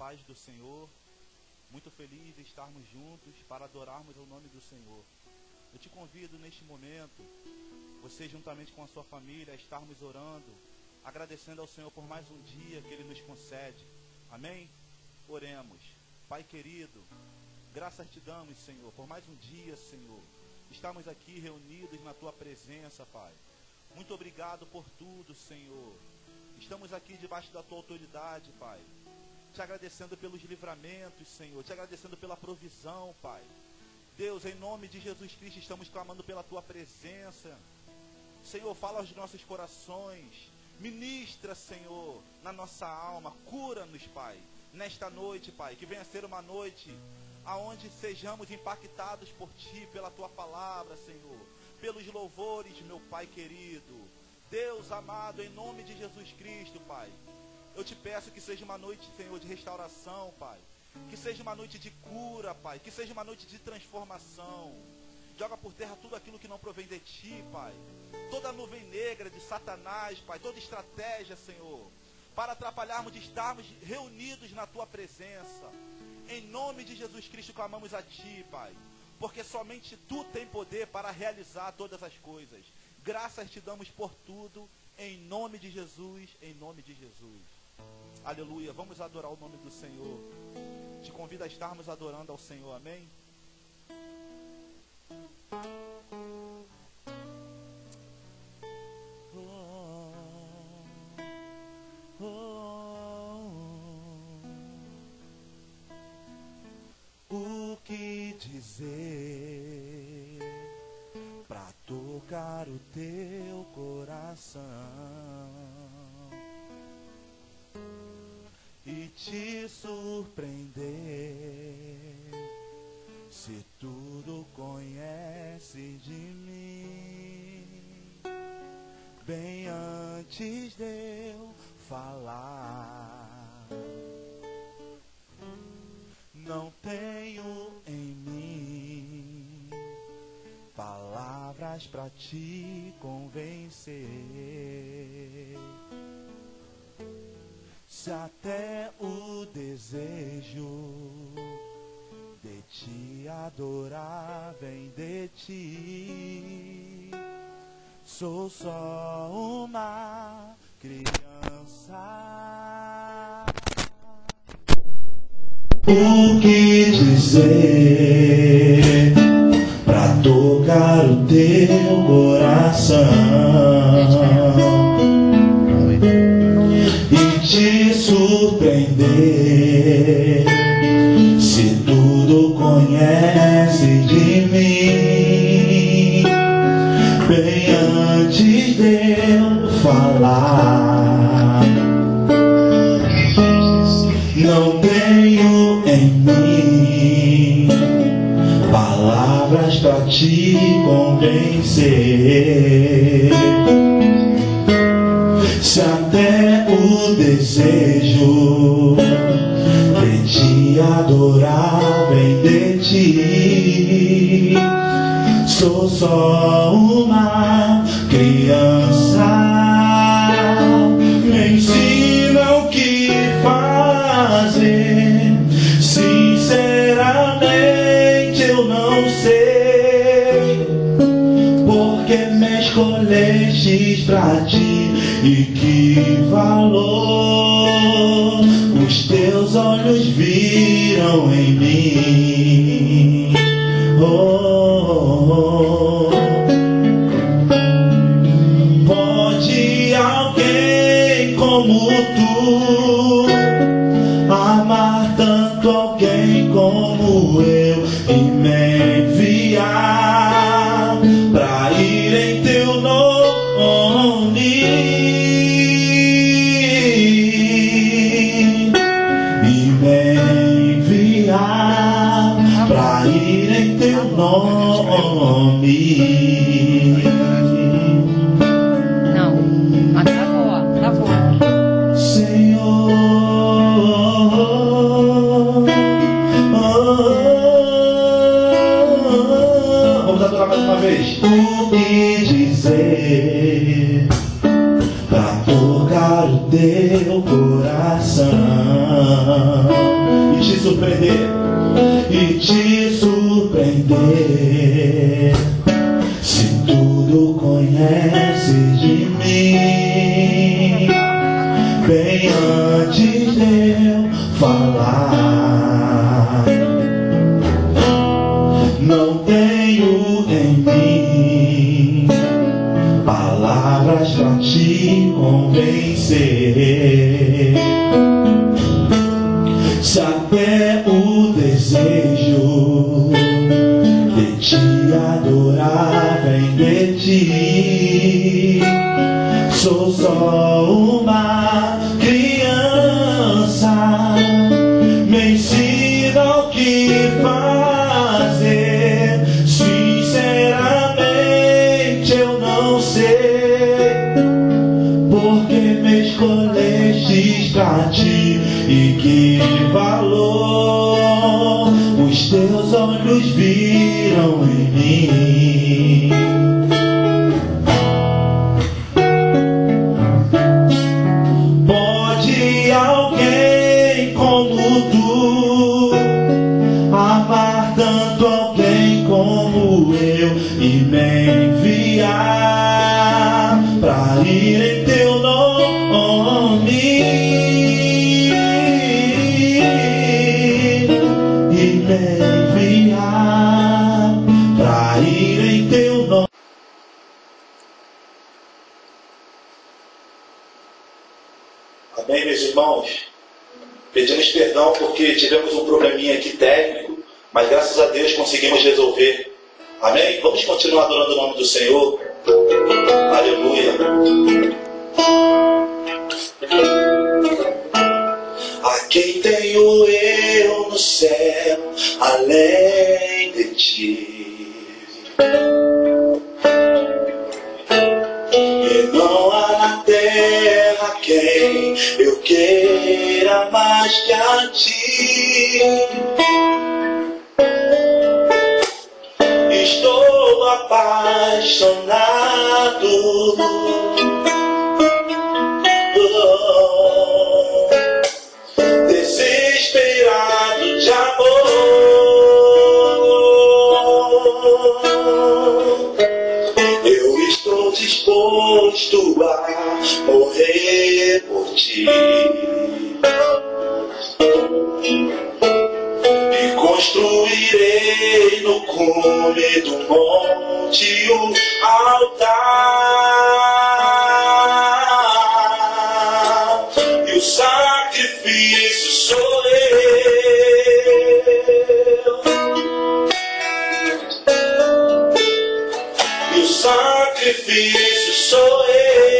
paz do Senhor. Muito feliz de estarmos juntos para adorarmos o nome do Senhor. Eu te convido neste momento, você juntamente com a sua família, a estarmos orando, agradecendo ao Senhor por mais um dia que Ele nos concede. Amém? Oremos. Pai querido, graças te damos, Senhor, por mais um dia, Senhor. Estamos aqui reunidos na tua presença, Pai. Muito obrigado por tudo, Senhor. Estamos aqui debaixo da tua autoridade, Pai. Te agradecendo pelos livramentos, Senhor. Te agradecendo pela provisão, Pai. Deus, em nome de Jesus Cristo, estamos clamando pela tua presença. Senhor, fala aos nossos corações. Ministra, Senhor, na nossa alma. Cura-nos, Pai. Nesta noite, Pai. Que venha ser uma noite aonde sejamos impactados por Ti, pela Tua palavra, Senhor. Pelos louvores, meu Pai querido. Deus amado, em nome de Jesus Cristo, Pai. Eu te peço que seja uma noite, Senhor, de restauração, Pai. Que seja uma noite de cura, Pai. Que seja uma noite de transformação. Joga por terra tudo aquilo que não provém de ti, Pai. Toda nuvem negra de Satanás, Pai. Toda estratégia, Senhor. Para atrapalharmos de estarmos reunidos na tua presença. Em nome de Jesus Cristo clamamos a ti, Pai. Porque somente tu tem poder para realizar todas as coisas. Graças te damos por tudo. Em nome de Jesus. Em nome de Jesus. Aleluia. Vamos adorar o nome do Senhor. Te convido a estarmos adorando ao Senhor. Amém? Surpreender. Se tudo conhece de mim, bem antes de eu falar, não tenho em mim palavras para te convencer se até o desejo de te adorar vem de ti, sou só uma criança. O que dizer pra tocar o teu coração? Só uma criança. Me ensina o que fazer. Sinceramente eu não sei porque me escolhestes pra ti e que valor teu coração. E te surpreender e te porque tivemos um probleminha aqui técnico, mas graças a Deus conseguimos resolver. Amém? Vamos continuar adorando o nome do Senhor. Aleluia. A quem tenho eu no céu, além de ti eu queira mais que a ti. Estou apaixonado. disposto a morrer por ti. E construirei no cume do monte um altar. difícil sou eu.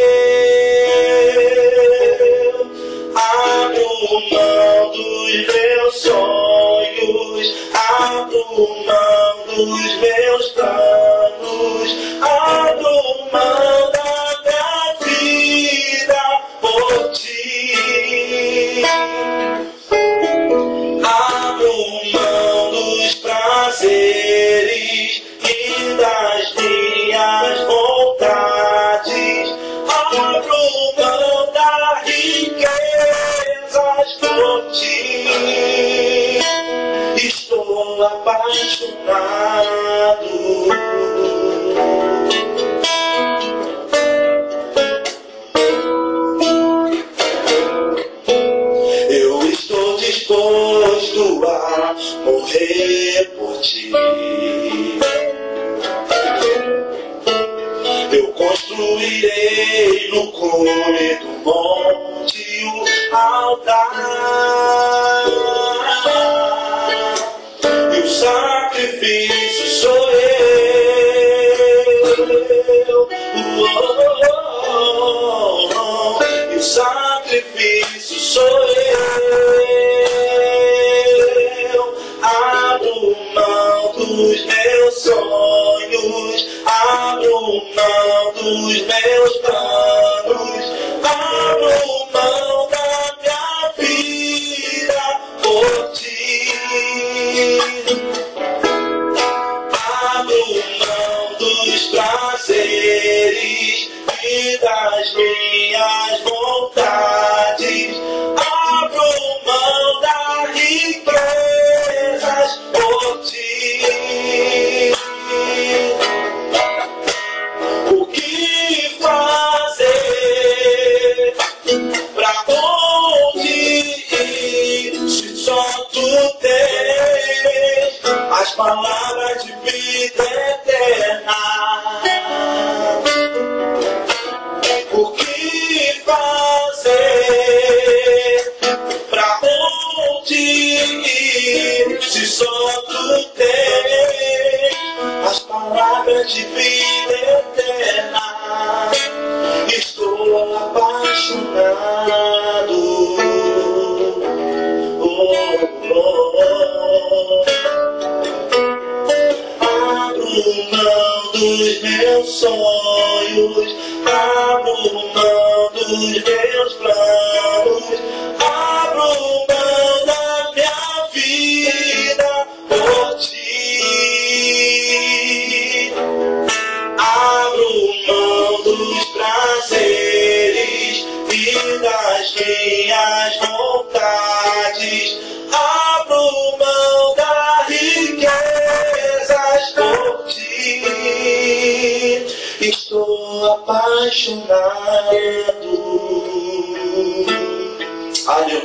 Mão dos meus planos,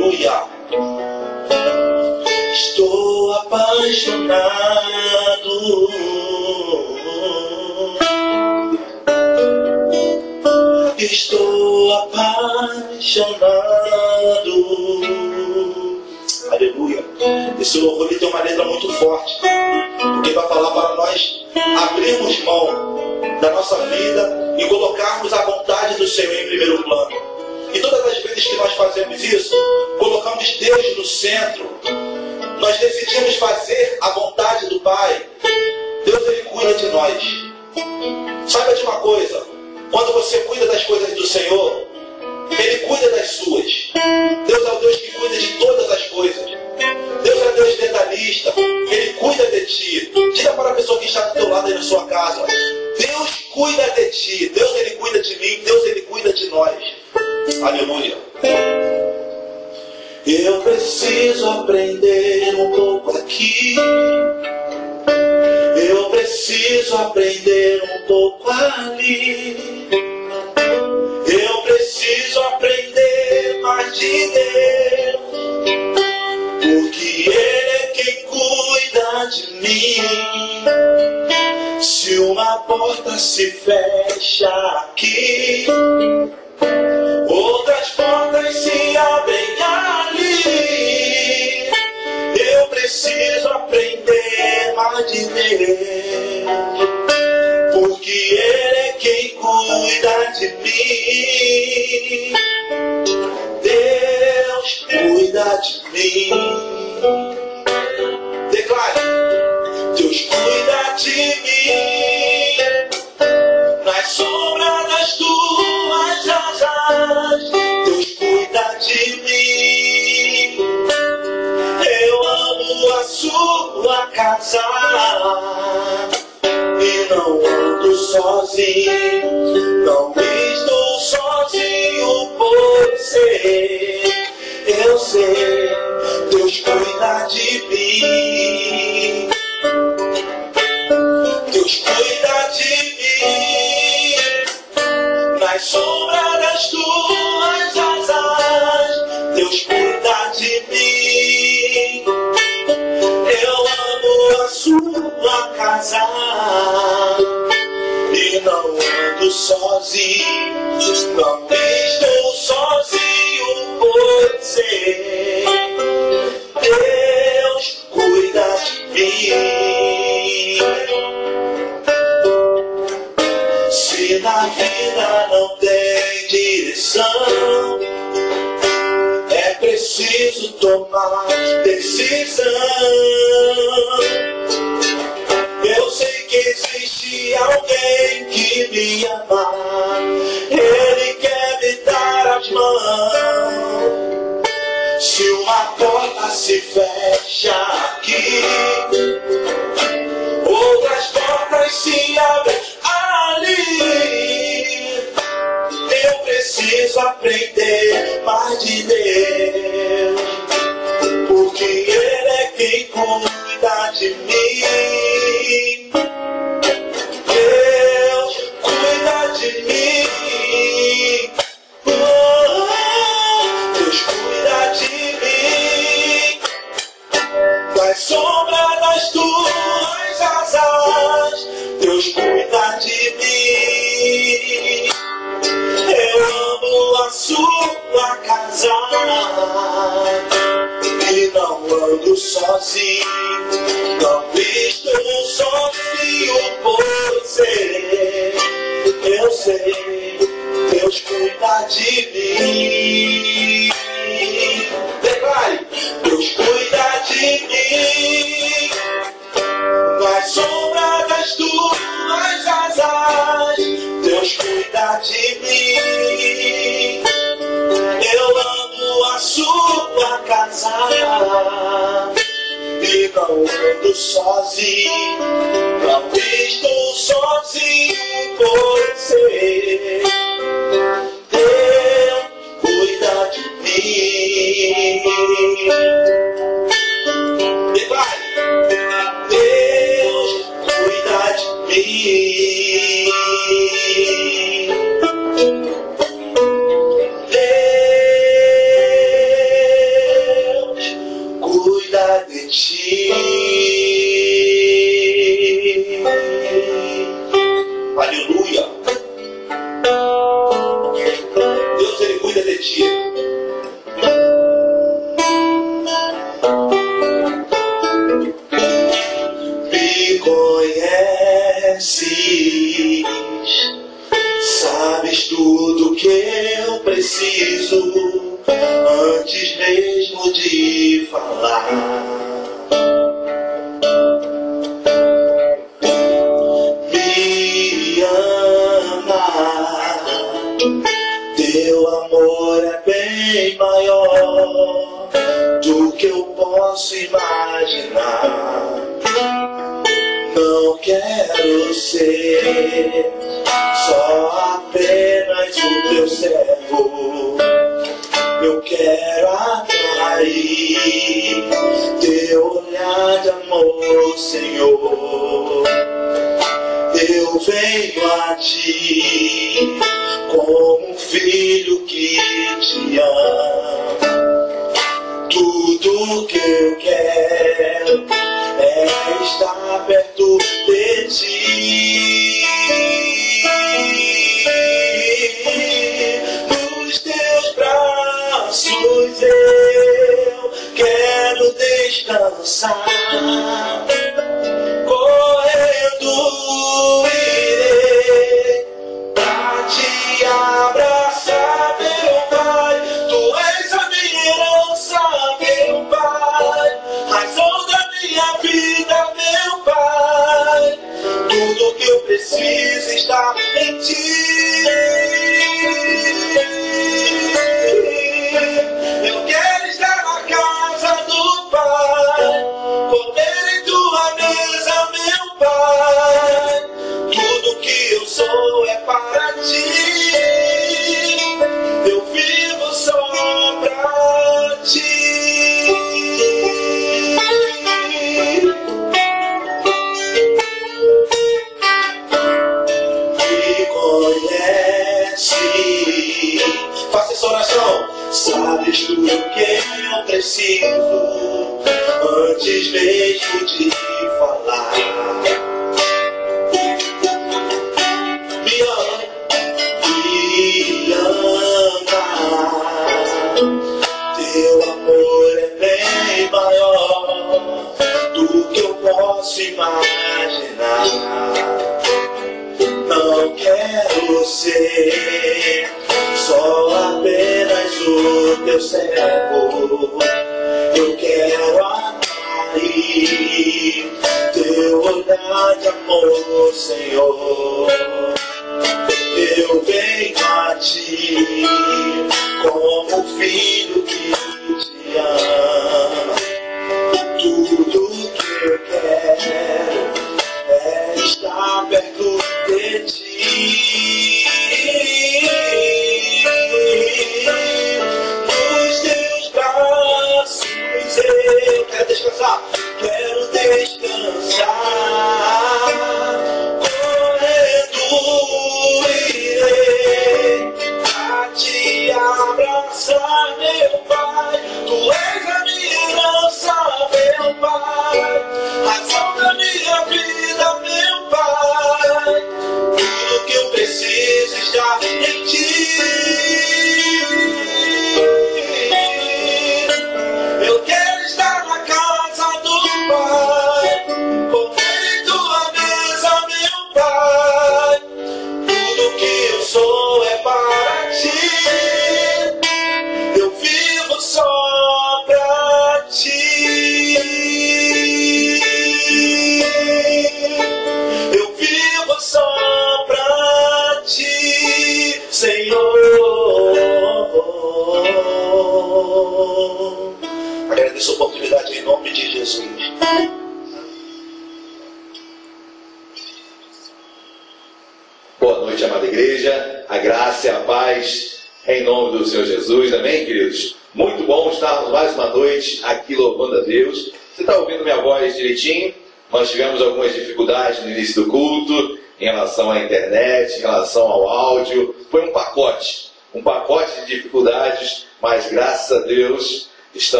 Aleluia. Estou apaixonado. Estou apaixonado. Aleluia. Esse louvor tem uma letra muito forte. Porque vai falar para nós abrirmos mão da nossa vida e colocarmos a vontade do Senhor em primeiro plano. E todas as vezes que nós fazemos isso, colocamos Deus no centro. Nós decidimos fazer a vontade do Pai. Deus ele cuida de nós. Saiba de uma coisa, quando você cuida das coisas do Senhor, Ele cuida das suas. Deus é o Deus que cuida de todas as coisas. Deus é Deus detalhista, Ele cuida de ti. Diga para a pessoa que está do teu lado aí na sua casa. Deus cuida de ti, Deus ele cuida de mim, Deus ele cuida de nós. Aleluia. Eu preciso aprender um pouco aqui. Eu preciso aprender um pouco ali. Eu preciso aprender mais de Deus. Porque Ele é quem cuida de mim. Se uma porta se fecha aqui, outras portas se abrem ali. Eu preciso aprender mais de Deus, porque Ele é quem cuida de mim. Deus cuida de mim. Declare: Deus cuida de mim. Sua casa e não ando sozinho. Não estou mesmo de falar.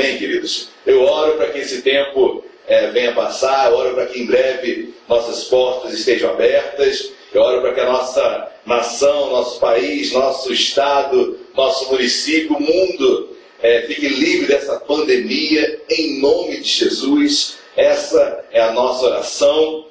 Amém, queridos? Eu oro para que esse tempo é, venha passar, eu oro para que em breve nossas portas estejam abertas, eu oro para que a nossa nação, nosso país, nosso estado, nosso município, o mundo é, fique livre dessa pandemia, em nome de Jesus. Essa é a nossa oração.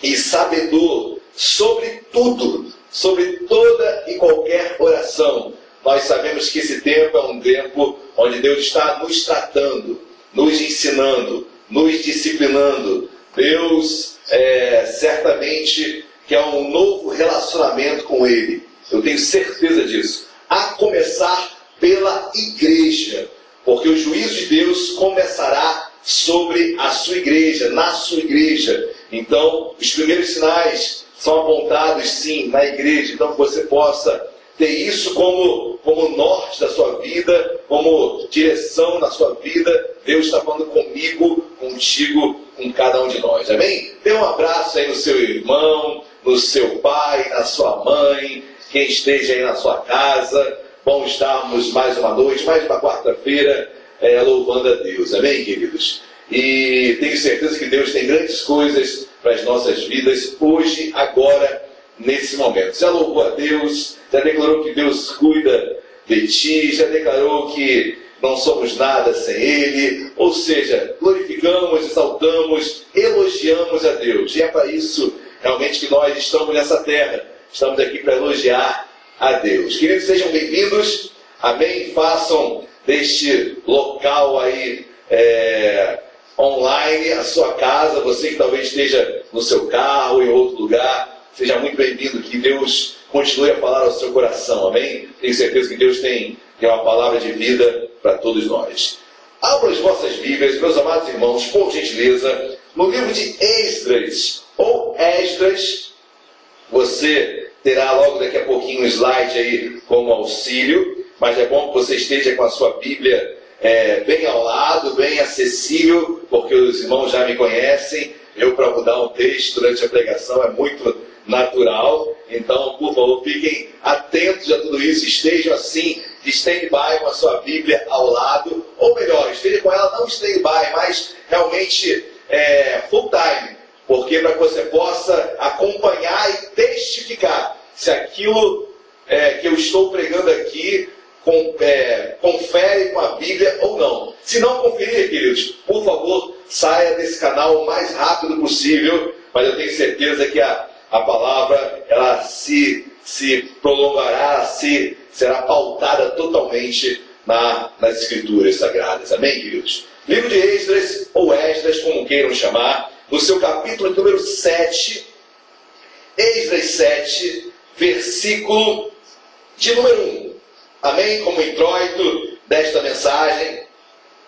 E sabedor sobre tudo, sobre toda e qualquer oração. Nós sabemos que esse tempo é um tempo onde Deus está nos tratando, nos ensinando, nos disciplinando. Deus é, certamente quer um novo relacionamento com Ele. Eu tenho certeza disso. A começar pela igreja. Porque o juízo de Deus começará sobre a sua igreja, na sua igreja. Então, os primeiros sinais são apontados sim na igreja. Então, que você possa ter isso como, como norte da sua vida, como direção na sua vida. Deus está falando comigo, contigo, com cada um de nós. Amém? Dê um abraço aí no seu irmão, no seu pai, na sua mãe, quem esteja aí na sua casa. Bom estarmos mais uma noite, mais uma quarta-feira, é, louvando a Deus. Amém, queridos? E tenho certeza que Deus tem grandes coisas para as nossas vidas hoje, agora, nesse momento. Já louvou a Deus, já declarou que Deus cuida de ti, já declarou que não somos nada sem Ele, ou seja, glorificamos, exaltamos, elogiamos a Deus. E é para isso realmente que nós estamos nessa terra. Estamos aqui para elogiar a Deus. Queridos, sejam bem-vindos. Amém? Façam deste local aí é, online a sua casa. Você que talvez esteja no seu carro, em outro lugar, seja muito bem-vindo. Que Deus continue a falar ao seu coração. Amém? Tenho certeza que Deus tem, uma palavra de vida para todos nós. Abra as vossas Bíblias, meus amados irmãos, por gentileza, no livro de Esdras, ou Esdras, você terá logo daqui a pouquinho um slide aí como auxílio, mas é bom que você esteja com a sua Bíblia é, bem ao lado, bem acessível, porque os irmãos já me conhecem. Eu, para mudar um texto durante a pregação, é muito natural. Então, por favor, fiquem atentos a tudo isso, estejam assim, stand-by com a sua Bíblia ao lado, ou melhor, esteja com ela não stand-by, mas realmente é, full time, porque para que você possa acompanhar e testificar se aquilo é, que eu estou pregando aqui com, é, confere com a Bíblia ou não. Se não conferir, queridos, por favor, saia desse canal o mais rápido possível, mas eu tenho certeza que a, a palavra ela se, se prolongará, se será pautada totalmente na, nas escrituras sagradas. Amém, queridos? Livro de Esdras, ou Esdras, como queiram chamar, no seu capítulo número 7, Esdras 7, versículo de número 1. Amém? Como introito desta mensagem.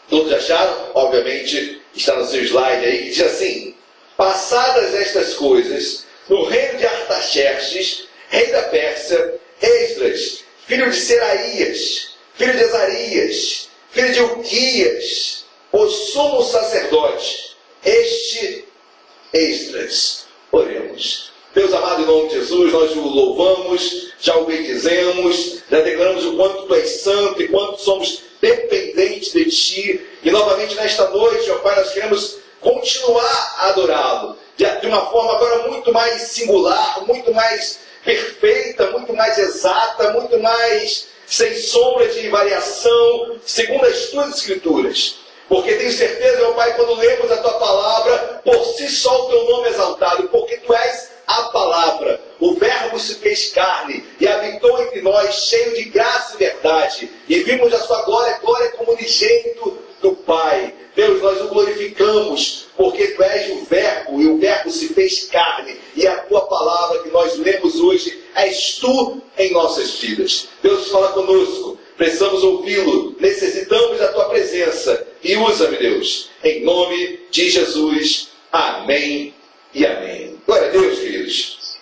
Todos acharam? Obviamente, está no seu slide aí, que diz assim: Passadas estas coisas, no reino de Artaxerxes, rei da Pérsia, Esdras, filho de Seraías, filho de Ezarias, filho de Uquias, o sumo sacerdote, este Esdras. Oremos. Deus amado, em nome de Jesus, nós o louvamos, já o bendizemos, já declaramos o quanto tu és santo e quanto somos dependentes de ti. E novamente nesta noite, ó Pai, nós queremos continuar a adorá-lo de uma forma agora muito mais singular, muito mais perfeita, muito mais exata, muito mais sem sombra de variação, segundo as tuas escrituras. Porque tenho certeza, meu Pai, quando lemos a tua palavra, por si só o teu nome é exaltado, porque tu és fez carne e habitou entre nós, cheio de graça e verdade. E vimos a sua glória, glória como unigênito do Pai. Deus, nós o glorificamos, porque tu és o Verbo, e o Verbo se fez carne, e a tua palavra que nós lemos hoje és tu em nossas vidas. Deus fala conosco, precisamos ouvi-lo, necessitamos da tua presença, e usa-me, Deus, em nome de Jesus. Amém e amém. Glória a Deus, queridos.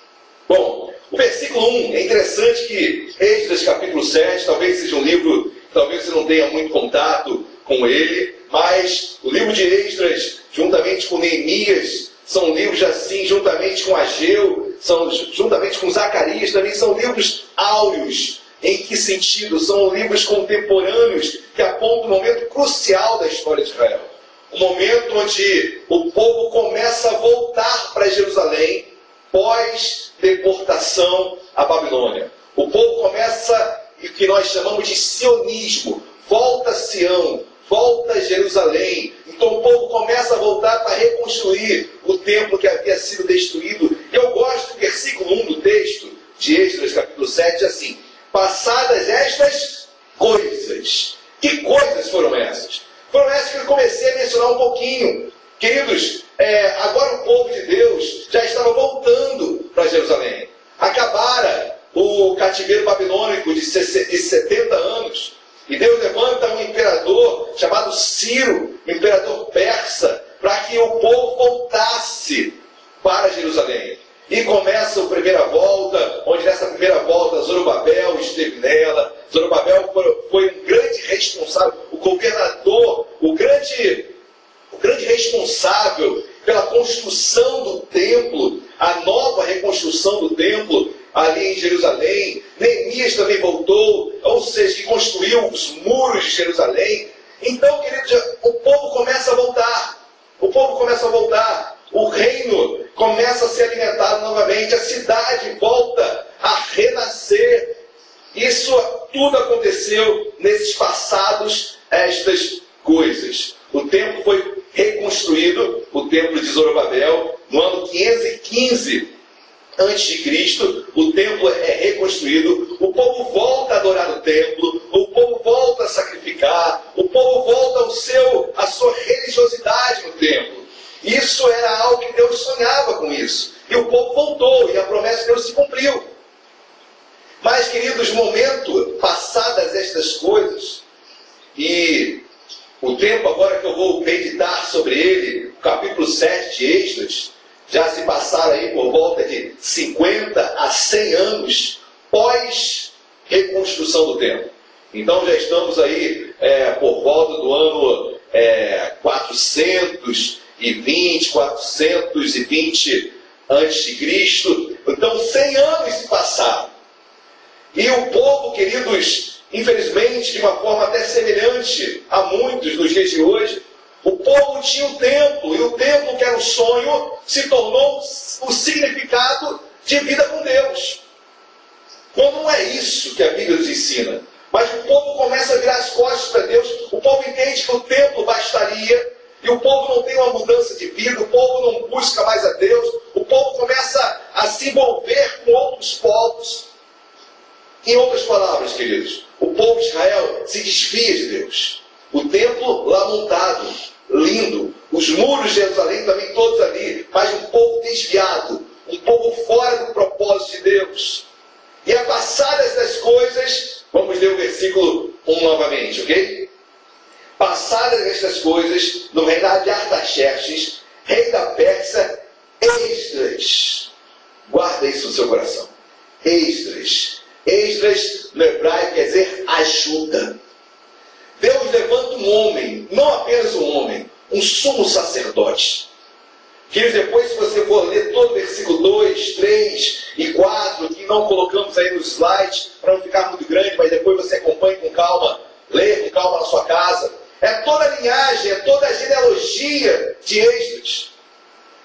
Bom, o versículo 1 é interessante que Êxodo capítulo 7, talvez seja um livro, talvez você não tenha muito contato com ele, mas o livro de Esdras, juntamente com Neemias, são livros assim, juntamente com Ageu, são, juntamente com Zacarias, também são livros áureos. Em que sentido? São livros contemporâneos que apontam um momento crucial da história de Israel. Um momento onde o povo começa a voltar para Jerusalém pós-deportação à Babilônia. O povo começa o que nós chamamos de sionismo, volta a Sião, volta a Jerusalém. Então o povo começa a voltar para reconstruir o templo que havia sido destruído. Eu gosto do versículo 1 do texto de Êxodo, capítulo 7, assim: Passadas estas coisas. Que coisas foram essas? Foram essas que eu comecei a mencionar um pouquinho. Queridos, é, agora o povo de Deus já estava voltando para Jerusalém. Acabara o cativeiro babilônico de 70 anos. E Deus levanta um imperador chamado Ciro, imperador persa, para que o povo voltasse para Jerusalém. E começa a primeira volta, onde nessa primeira volta Zorobabel esteve nela. Zorobabel foi um grande responsável, o governador, o grande, o grande responsável pela construção do templo, a nova reconstrução do templo ali em Jerusalém. Neemias também voltou, ou seja, que construiu os muros de Jerusalém. Então, queridos, o povo começa a voltar. O povo começa a voltar. O reino começa a ser alimentado novamente. A cidade volta a renascer. Isso tudo aconteceu nesses passados estas coisas. O templo foi reconstruído, o templo de Zorobabel, no ano 515 antes de Cristo, o templo é reconstruído, o povo volta a adorar o templo, o povo volta a sacrificar, o povo volta ao seu, a sua religiosidade no templo. Isso era algo que Deus sonhava com isso. E o povo voltou e a promessa de Deus se cumpriu. Mas, queridos, momento passadas estas coisas, e o tempo agora que eu vou meditar sobre ele, capítulo 7 de Êxodo, já se passaram aí por volta de 50 a 100 anos pós reconstrução do templo. Então já estamos aí é, por volta do ano é, 420, 420 antes de Cristo. Então 100 anos se passaram. E o povo, queridos, infelizmente, de uma forma até semelhante a muitos nos dias de hoje, o povo tinha o templo, e o templo, que era o sonho, se tornou o significado de vida com Deus. Bom, não é isso que a Bíblia nos ensina. Mas o povo começa a virar as costas para Deus, o povo entende que o templo bastaria, e o povo não tem uma mudança de vida, o povo não busca mais a Deus, o povo começa a se envolver com outros povos. Em outras palavras, queridos, o povo de Israel se desvia de Deus. O templo lá montado, lindo. Os muros de Jerusalém também todos ali, mas um povo desviado, um povo fora do propósito de Deus. E a passadas das coisas, vamos ler o versículo 1 novamente, ok? Passadas estas coisas, no reinado de Artaxerxes, rei da Pérsia, Esdras. Guarda isso no seu coração. Esdras. Esdras, no hebraico, quer dizer ajuda. Levanta um homem, não apenas um homem, um sumo sacerdote. Que depois, se você for ler todo o versículo 2, 3 e 4, que não colocamos aí nos slides, para não ficar muito grande, mas depois você acompanhe com calma, lê com calma na sua casa. É toda a linhagem, é toda a genealogia de Esdras.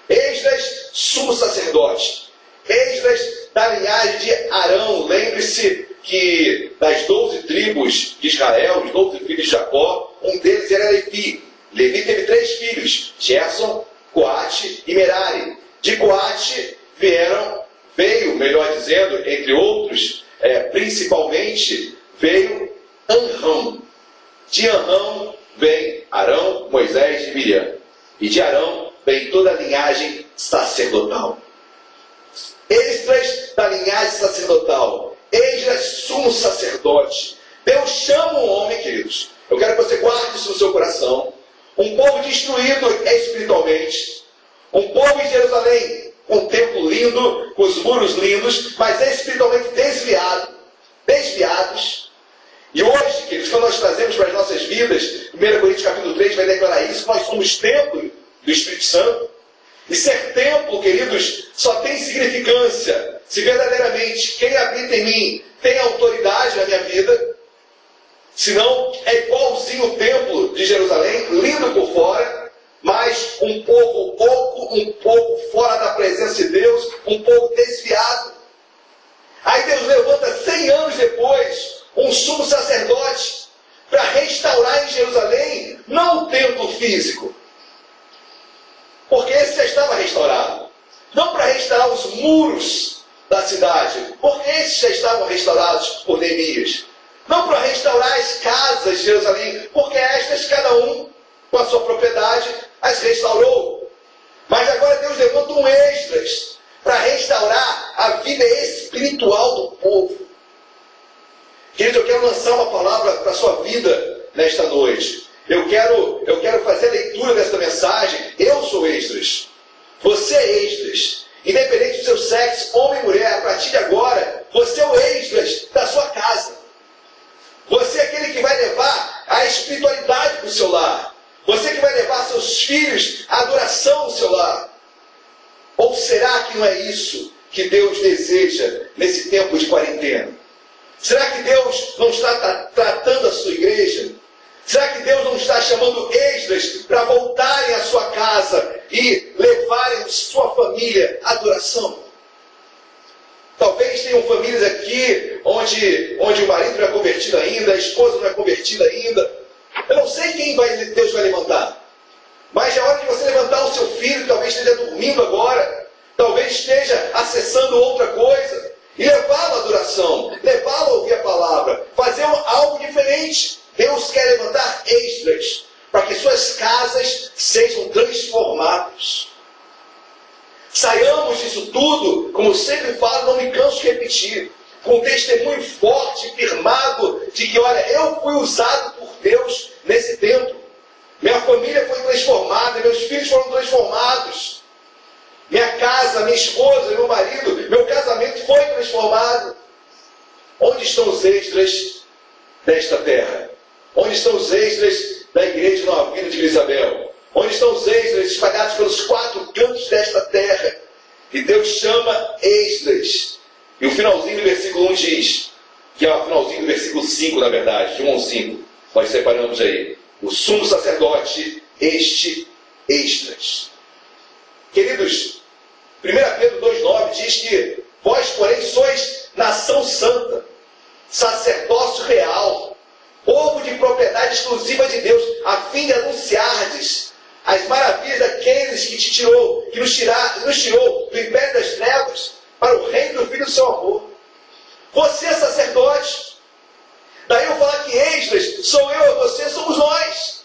Esdras, sumo sacerdote. Esdras, da linhagem de Arão. Lembre-se que das doze tribos de Israel, os doze filhos de Jacó, um deles era Levi. Levi teve três filhos, Gerson, Coate e Merari. De Coate vieram veio, melhor dizendo, entre outros, é, principalmente, veio Anrão. De Anrão vem Arão, Moisés e Miriam. E de Arão vem toda a linhagem sacerdotal. Esdras da linhagem sacerdotal. Esdras, sumo sacerdote. Deus chama um homem, queridos. Eu quero que você guarde isso no seu coração. Um povo destruído espiritualmente. Um povo em Jerusalém um templo lindo, com os muros lindos, mas espiritualmente desviado. Desviados. E hoje, queridos, quando nós trazemos para as nossas vidas, 1 Coríntios capítulo 3 vai declarar isso, nós somos templo do Espírito Santo. E ser templo, queridos, só tem significância se verdadeiramente quem habita em mim tem autoridade na minha vida. Senão é igualzinho o templo de Jerusalém, lindo por fora, mas um povo oco, um povo fora da presença de Deus, um povo desviado. Aí Deus levanta cem anos depois um sumo sacerdote para restaurar em Jerusalém não o templo físico, porque esse já estava restaurado. Não para restaurar os muros da cidade, porque esses já estavam restaurados por Neemias. Não para restaurar as casas de Jerusalém, porque estas, cada um, com a sua propriedade, as restaurou. Mas agora Deus levanta um extras para restaurar a vida espiritual do povo. Querido, eu quero lançar uma palavra para a sua vida nesta noite. Eu quero, eu quero fazer a leitura desta mensagem. Eu sou extras. Você é extras. Independente do seu sexo, homem ou mulher, a partir de agora, você é o extras da sua casa. Você é aquele que vai levar a espiritualidade para o seu lar. Você que vai levar seus filhos à adoração no seu lar. Ou será que não é isso que Deus deseja nesse tempo de quarentena? Será que Deus não está tratando a sua igreja Será que Deus não está chamando extras para voltarem à sua casa e levarem sua família à adoração? Talvez tenham famílias aqui onde, onde o marido não é convertido ainda, a esposa não é convertida ainda. Eu não sei quem vai, Deus vai levantar. Mas é hora de você levantar o seu filho, talvez esteja dormindo agora, talvez esteja acessando outra coisa, e levá-lo à adoração, levá-lo a ouvir a palavra, fazer algo diferente. Deus quer levantar extras para que suas casas sejam transformadas. Saiamos disso tudo, como sempre falo, não me canso de repetir, com testemunho forte, firmado, de que, olha, eu fui usado por Deus nesse tempo. Minha família foi transformada, meus filhos foram transformados. Minha casa, minha esposa, meu marido, meu casamento foi transformado. Onde estão os extras desta terra? Onde estão os extras da igreja Nova Vida de Isabel? Onde estão os extras espalhados pelos quatro cantos desta terra? E Deus chama extras. E o finalzinho do versículo 1 diz, que é o finalzinho do versículo 5, na verdade, de 1 ao 5. Nós separamos aí. O sumo sacerdote, este extras. Queridos, 1 Pedro 2,9 diz que vós, porém, sois nação santa, sacerdócio real, povo de propriedade exclusiva de Deus, a fim de anunciardes as maravilhas daqueles que te tirou, que nos, tirar, nos tirou do império das trevas para o reino do Filho do seu amor. Você é sacerdote. Daí eu falar que Esdras sou eu, você somos nós.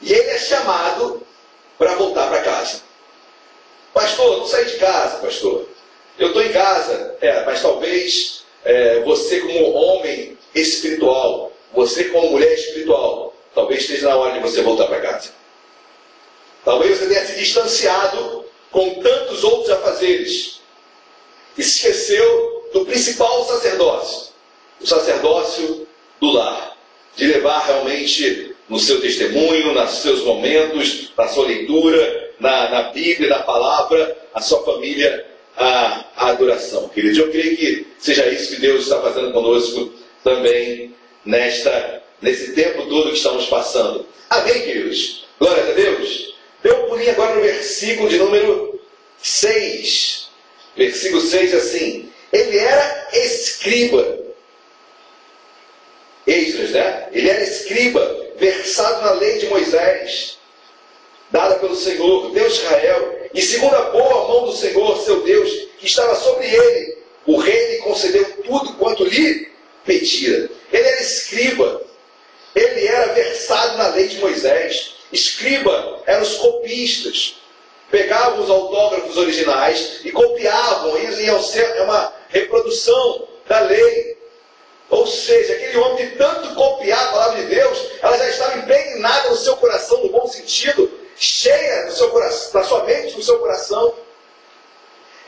E ele é chamado para voltar para casa. Pastor, não saí de casa, pastor. Eu estou em casa, é, mas talvez é, você, como homem espiritual, você, como mulher espiritual, talvez esteja na hora de você voltar para casa. Talvez você tenha se distanciado com tantos outros afazeres e se esqueceu do principal sacerdócio, o sacerdócio do lar, de levar realmente no seu testemunho, nos seus momentos, na sua leitura, na, na Bíblia, na palavra, a sua família a, a adoração. Queridos, eu creio que seja isso que Deus está fazendo conosco também nesta, nesse tempo todo que estamos passando. Amém, queridos? Glória a Deus. Deu um pulinho agora no versículo de número 6. Versículo 6 assim. Ele era escriba. Esdras, né? Ele era escriba, versado na lei de Moisés, dada pelo Senhor, Deus Israel, e segundo a boa mão do Senhor, seu Deus, que estava sobre ele. O rei lhe concedeu tudo quanto lhe pedira. Ele era escriba. Ele era versado na lei de Moisés. Escriba eram os copistas. Pegavam os autógrafos originais e copiavam. Iam ser uma reprodução da lei. Ou seja, aquele homem de tanto copiar a palavra de Deus, ela já estava impregnada no seu coração, no bom sentido, cheia no seu coração, na sua mente, no seu coração.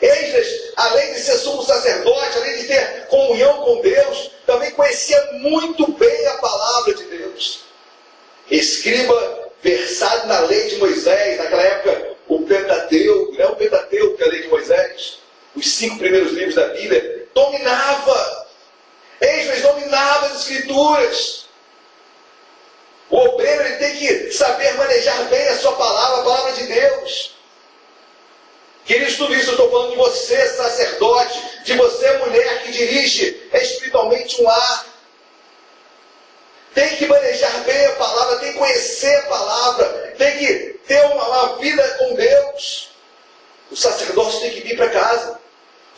Esdras, além de ser sumo sacerdote, além de ter comunhão com Deus, também conhecia muito bem a palavra de Deus. Escriba versado na lei de Moisés, naquela época, o Pentateuco, não é o Pentateuco que é a lei de Moisés, os cinco primeiros livros da Bíblia, dominava. Esdras dominava as Escrituras. O obreiro ele tem que saber manejar bem a sua palavra, a palavra de Deus. Queridos, tudo isso eu estou falando de você, sacerdote, de você, mulher que dirige espiritualmente um lar. Tem que manejar bem a palavra, tem que conhecer a palavra, tem que ter uma, uma vida com Deus. O sacerdócio tem que vir para casa.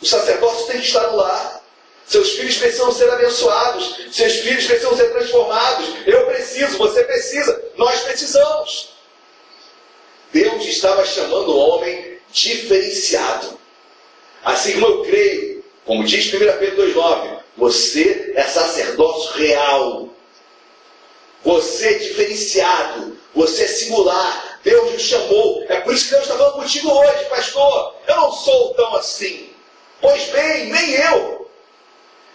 O sacerdócio tem que estar no lar. Seus filhos precisam ser abençoados. Seus filhos precisam ser transformados. Eu preciso, você precisa, nós precisamos. Deus estava chamando o homem diferenciado. Assim como eu creio, como diz 1 Pedro 2,9, você é sacerdócio real. Você é diferenciado. Você é singular. Deus te chamou. É por isso que Deus está falando contigo hoje, pastor. Eu não sou tão assim. Pois bem, nem eu.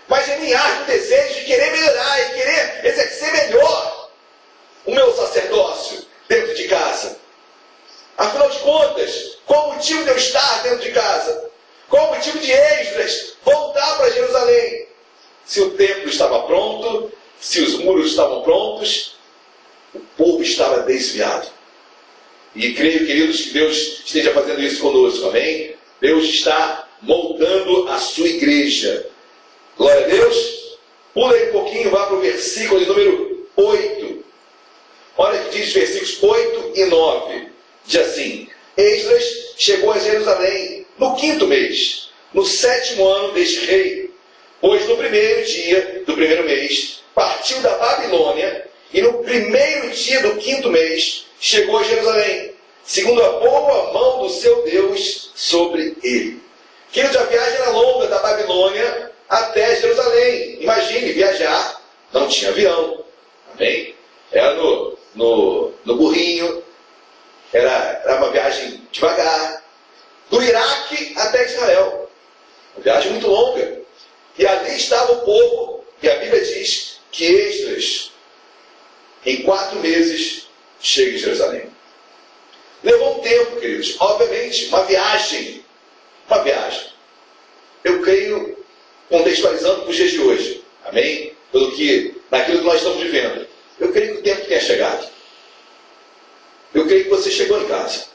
Mas em mim há o desejo de querer melhorar e querer exercer melhor o meu sacerdócio dentro de casa. Afinal de contas, qual o motivo de eu estar dentro de casa? Qual o motivo de Esdras voltar para Jerusalém? Se o templo estava pronto, se os muros estavam prontos, o povo estava desviado. E creio, queridos, que Deus esteja fazendo isso conosco, amém? Deus está moldando a sua igreja. Glória a Deus. Pula aí um pouquinho, vá para o versículo de número 8. Olha que diz versículos 8 e 9. Diz assim: Esdras chegou a Jerusalém no quinto mês, no sétimo ano deste rei, pois no primeiro dia do primeiro mês partiu da Babilônia e no primeiro dia do quinto mês chegou a Jerusalém, segundo a boa mão do seu Deus sobre ele. Queridos, a viagem era longa da Babilônia até Jerusalém. Imagine viajar, não tinha avião, amém? Era no, no, no burrinho, era, era uma viagem devagar, do Iraque até Israel. Uma viagem muito longa. E ali estava o povo, e a Bíblia diz que Esdras, em quatro meses, chega em Jerusalém. Levou um tempo, queridos. Obviamente, uma viagem. Uma viagem. Eu creio, contextualizando para os dias de hoje. Amém? Pelo que, naquilo que nós estamos vivendo. Eu creio que o tempo tenha chegado. Eu creio que você chegou em casa.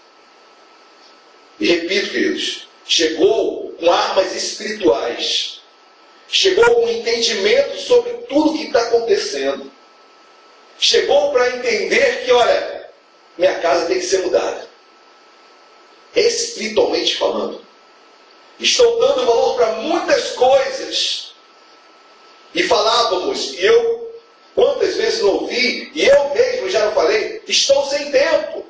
E repito, queridos, chegou com armas espirituais. Chegou com entendimento sobre tudo que está acontecendo. Chegou para entender que, olha, minha casa tem que ser mudada. Espiritualmente falando. Estou dando valor para muitas coisas. E falávamos, e eu Quantas vezes não ouvi, e eu mesmo já não falei, estou sem tempo.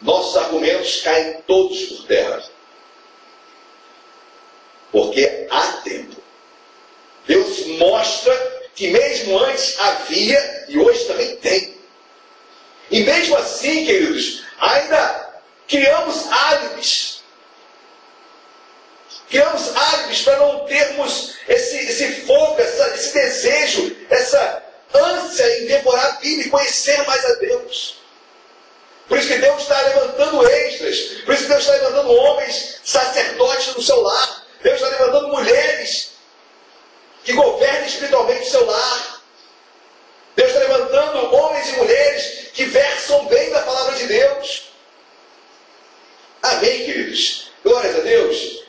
Nossos argumentos caem todos por terra. Porque há tempo. Deus mostra que mesmo antes havia e hoje também tem. E mesmo assim, queridos, ainda criamos álibis Criamos hábitos para não termos esse, esse fogo, essa, esse desejo, essa ânsia em devorar a Bíblia e conhecer mais a Deus. Por isso que Deus está levantando extras. Por isso que Deus está levantando homens sacerdotes no seu lar. Deus está levantando mulheres que governem espiritualmente o seu lar. Deus está levantando homens e mulheres que versam bem da palavra de Deus. Amém, queridos? Glórias a Deus.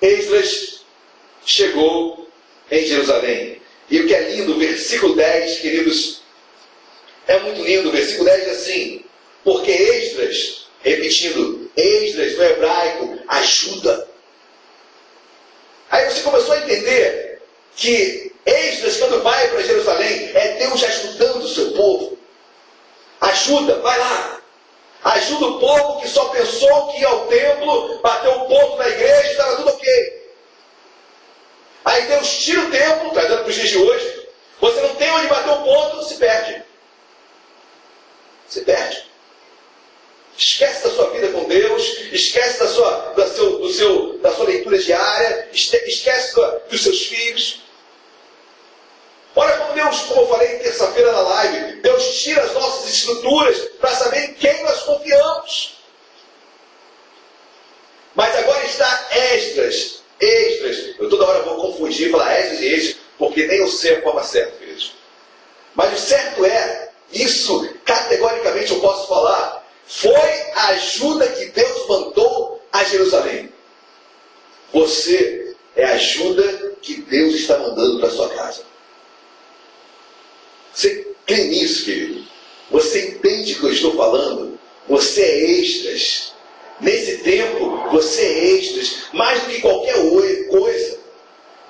Esdras chegou em Jerusalém. E o que é lindo, versículo 10, queridos, é muito lindo. O versículo 10 é assim: Porque Esdras, repetindo, Esdras, no hebraico, ajuda. Aí você começou a entender que Esdras, quando vai para Jerusalém, é Deus ajudando o seu povo. Ajuda, vai lá. Ajuda o povo que só pensou que ia ao templo, bateu o ponto na igreja e estava tudo ok. Aí Deus tira o templo, trazendo para os dias de hoje. Você não tem onde bater o ponto, se perde. Se perde. Esquece da sua vida com Deus, esquece da sua, da seu, do seu, da sua leitura diária, esquece dos seus filhos. Olha como Deus, como eu falei terça-feira na live, Deus tira as nossas estruturas para saber em quem nós confiamos. Mas agora está Esdras. Esdras. Eu toda hora vou confundir, falar Esdras e Esdras, porque nem eu sei a forma certa, queridos. Mas o certo é, isso categoricamente eu posso falar, foi a ajuda que Deus mandou a Jerusalém. Você é a ajuda que Deus está mandando para sua casa. Você crê nisso, querido? Você entende o que eu estou falando? Você é extras. Nesse tempo, você é extras. Mais do que qualquer coisa.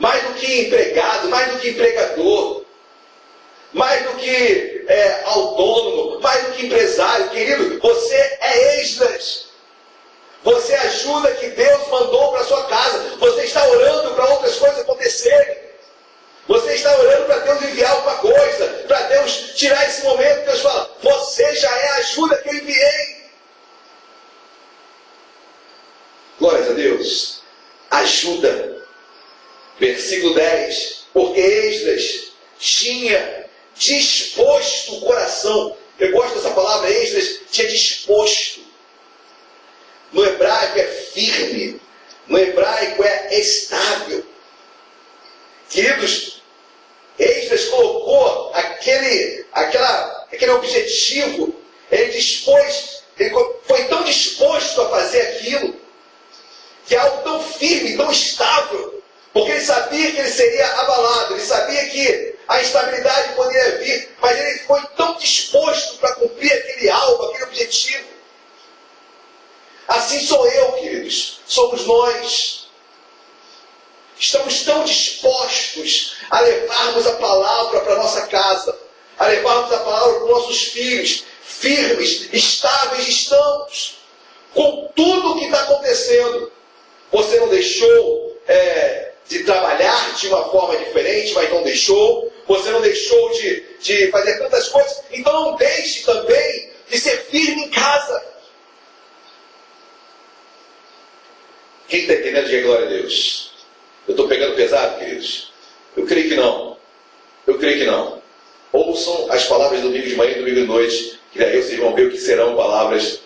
Mais do que empregado, mais do que empregador. Mais do que é, autônomo, mais do que empresário, querido, você é extras. Você ajuda que Deus mandou para sua casa. Você está orando para outras coisas acontecerem. Você está orando para Deus enviar alguma coisa, para Deus tirar esse momento. Deus fala: Você já é a ajuda que eu enviei. Glórias a Deus. Ajuda. Versículo 10. Porque Esdras tinha disposto o coração. Eu gosto dessa palavra, Esdras tinha disposto. No hebraico é firme. No hebraico é estável. Queridos, Esdras colocou aquele, aquela, aquele objetivo, ele dispôs, ele foi tão disposto a fazer aquilo, que é algo tão firme, tão estável, porque ele sabia que ele seria abalado, ele sabia que a instabilidade poderia vir, mas ele foi tão disposto para cumprir aquele alvo, aquele objetivo. Assim sou eu, queridos, somos nós. Estamos tão dispostos a levarmos a palavra para nossa casa, a levarmos a palavra para nossos filhos, firmes, estáveis estamos, com tudo o que está acontecendo. Você não deixou é, de trabalhar de uma forma diferente, mas não deixou. Você não deixou de, de fazer tantas coisas, então não deixe também de ser firme em casa. Quem está entendendo, diga glória a Deus. Eu estou pegando pesado, queridos? Eu creio que não. Eu creio que não. Ouçam as palavras do domingo de manhã e domingo de noite, que daí vocês vão ver o que serão palavras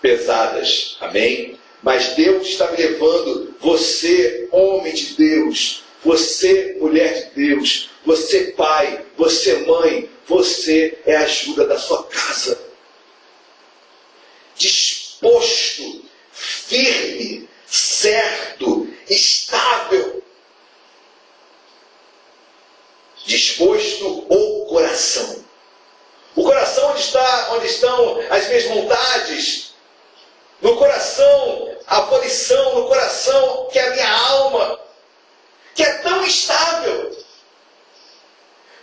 pesadas. Amém? Mas Deus está me levando, você, homem de Deus, você, mulher de Deus, você, pai, você, mãe, você é a ajuda da sua casa. Disposto, firme, certo, estável. Disposto o coração. O coração onde, está, onde estão as minhas vontades. No coração a aflição, no coração que é a minha alma, que é tão estável.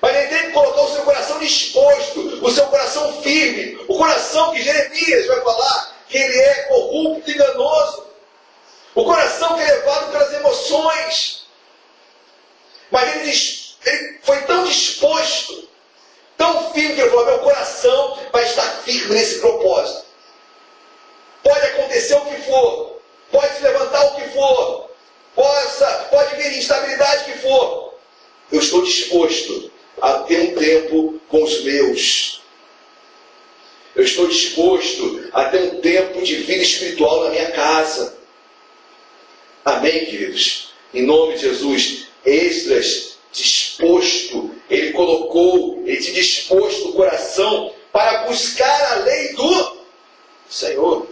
Mas ele tem que colocar o seu coração disposto, o seu coração firme, o coração que Jeremias vai falar que ele é corrupto, enganoso. O coração que é levado pelas emoções. Mas ele, diz, ele foi tão disposto, tão firme, que ele falou: meu coração vai estar firme nesse propósito. Pode acontecer o que for, pode se levantar o que for, possa, pode vir instabilidade que for. Eu estou disposto a ter um tempo com os meus. Eu estou disposto a ter um tempo de vida espiritual na minha casa. Amém, queridos? Em nome de Jesus, Esdras disposto, ele colocou, te disposto o coração para buscar a lei do Senhor.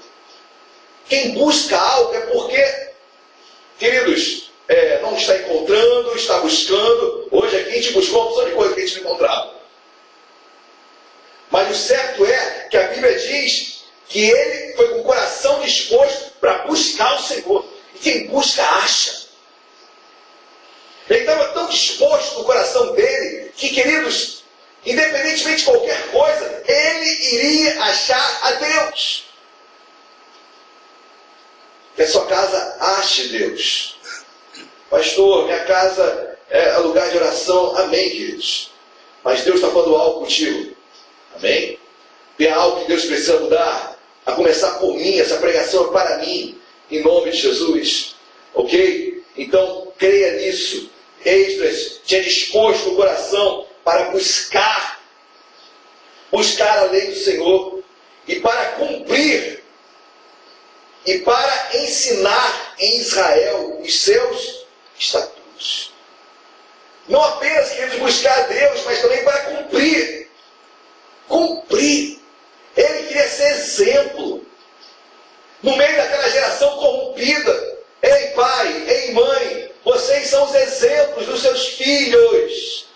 Quem busca algo é porque, queridos, é, não está encontrando, está buscando. Hoje aqui a gente buscou uma opção de coisa que a gente não encontrava. Mas o certo é que a Bíblia diz que ele foi com o coração disposto quem busca acha. Ele estava tão disposto no coração dele que, queridos, independentemente de qualquer coisa, ele iria achar a Deus. Que a sua casa ache Deus. Pastor, minha casa é lugar de oração. Amém, queridos. Mas Deus está falando algo contigo. Amém? Tem algo que Deus precisa mudar. A começar por mim, essa pregação é para mim. Em nome de Jesus. Ok? Então, creia nisso. Esdras tinha disposto o coração para buscar, buscar a lei do Senhor e para cumprir e para ensinar em Israel os seus estatutos. Não apenas queridos buscar a Deus, mas também para cumprir. Cumprir. Ele queria ser exemplo. No meio daquela geração corrompida. Ei pai, ei mãe, vocês são os exemplos dos seus filhos.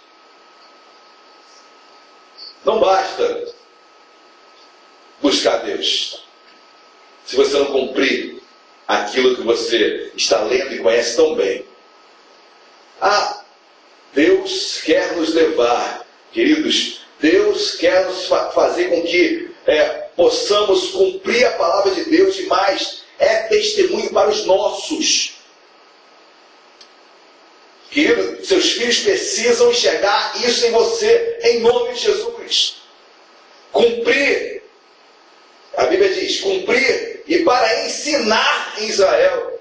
Não basta buscar Deus. Se você não cumprir aquilo que você está lendo e conhece tão bem. Ah, Deus quer nos levar, queridos, Deus quer nos fazer com que é, possamos cumprir a palavra de Deus e mais, é testemunho para os nossos. Querido, seus filhos precisam enxergar isso em você, em nome de Jesus. Cumprir. A Bíblia diz: cumprir e para ensinar em Israel.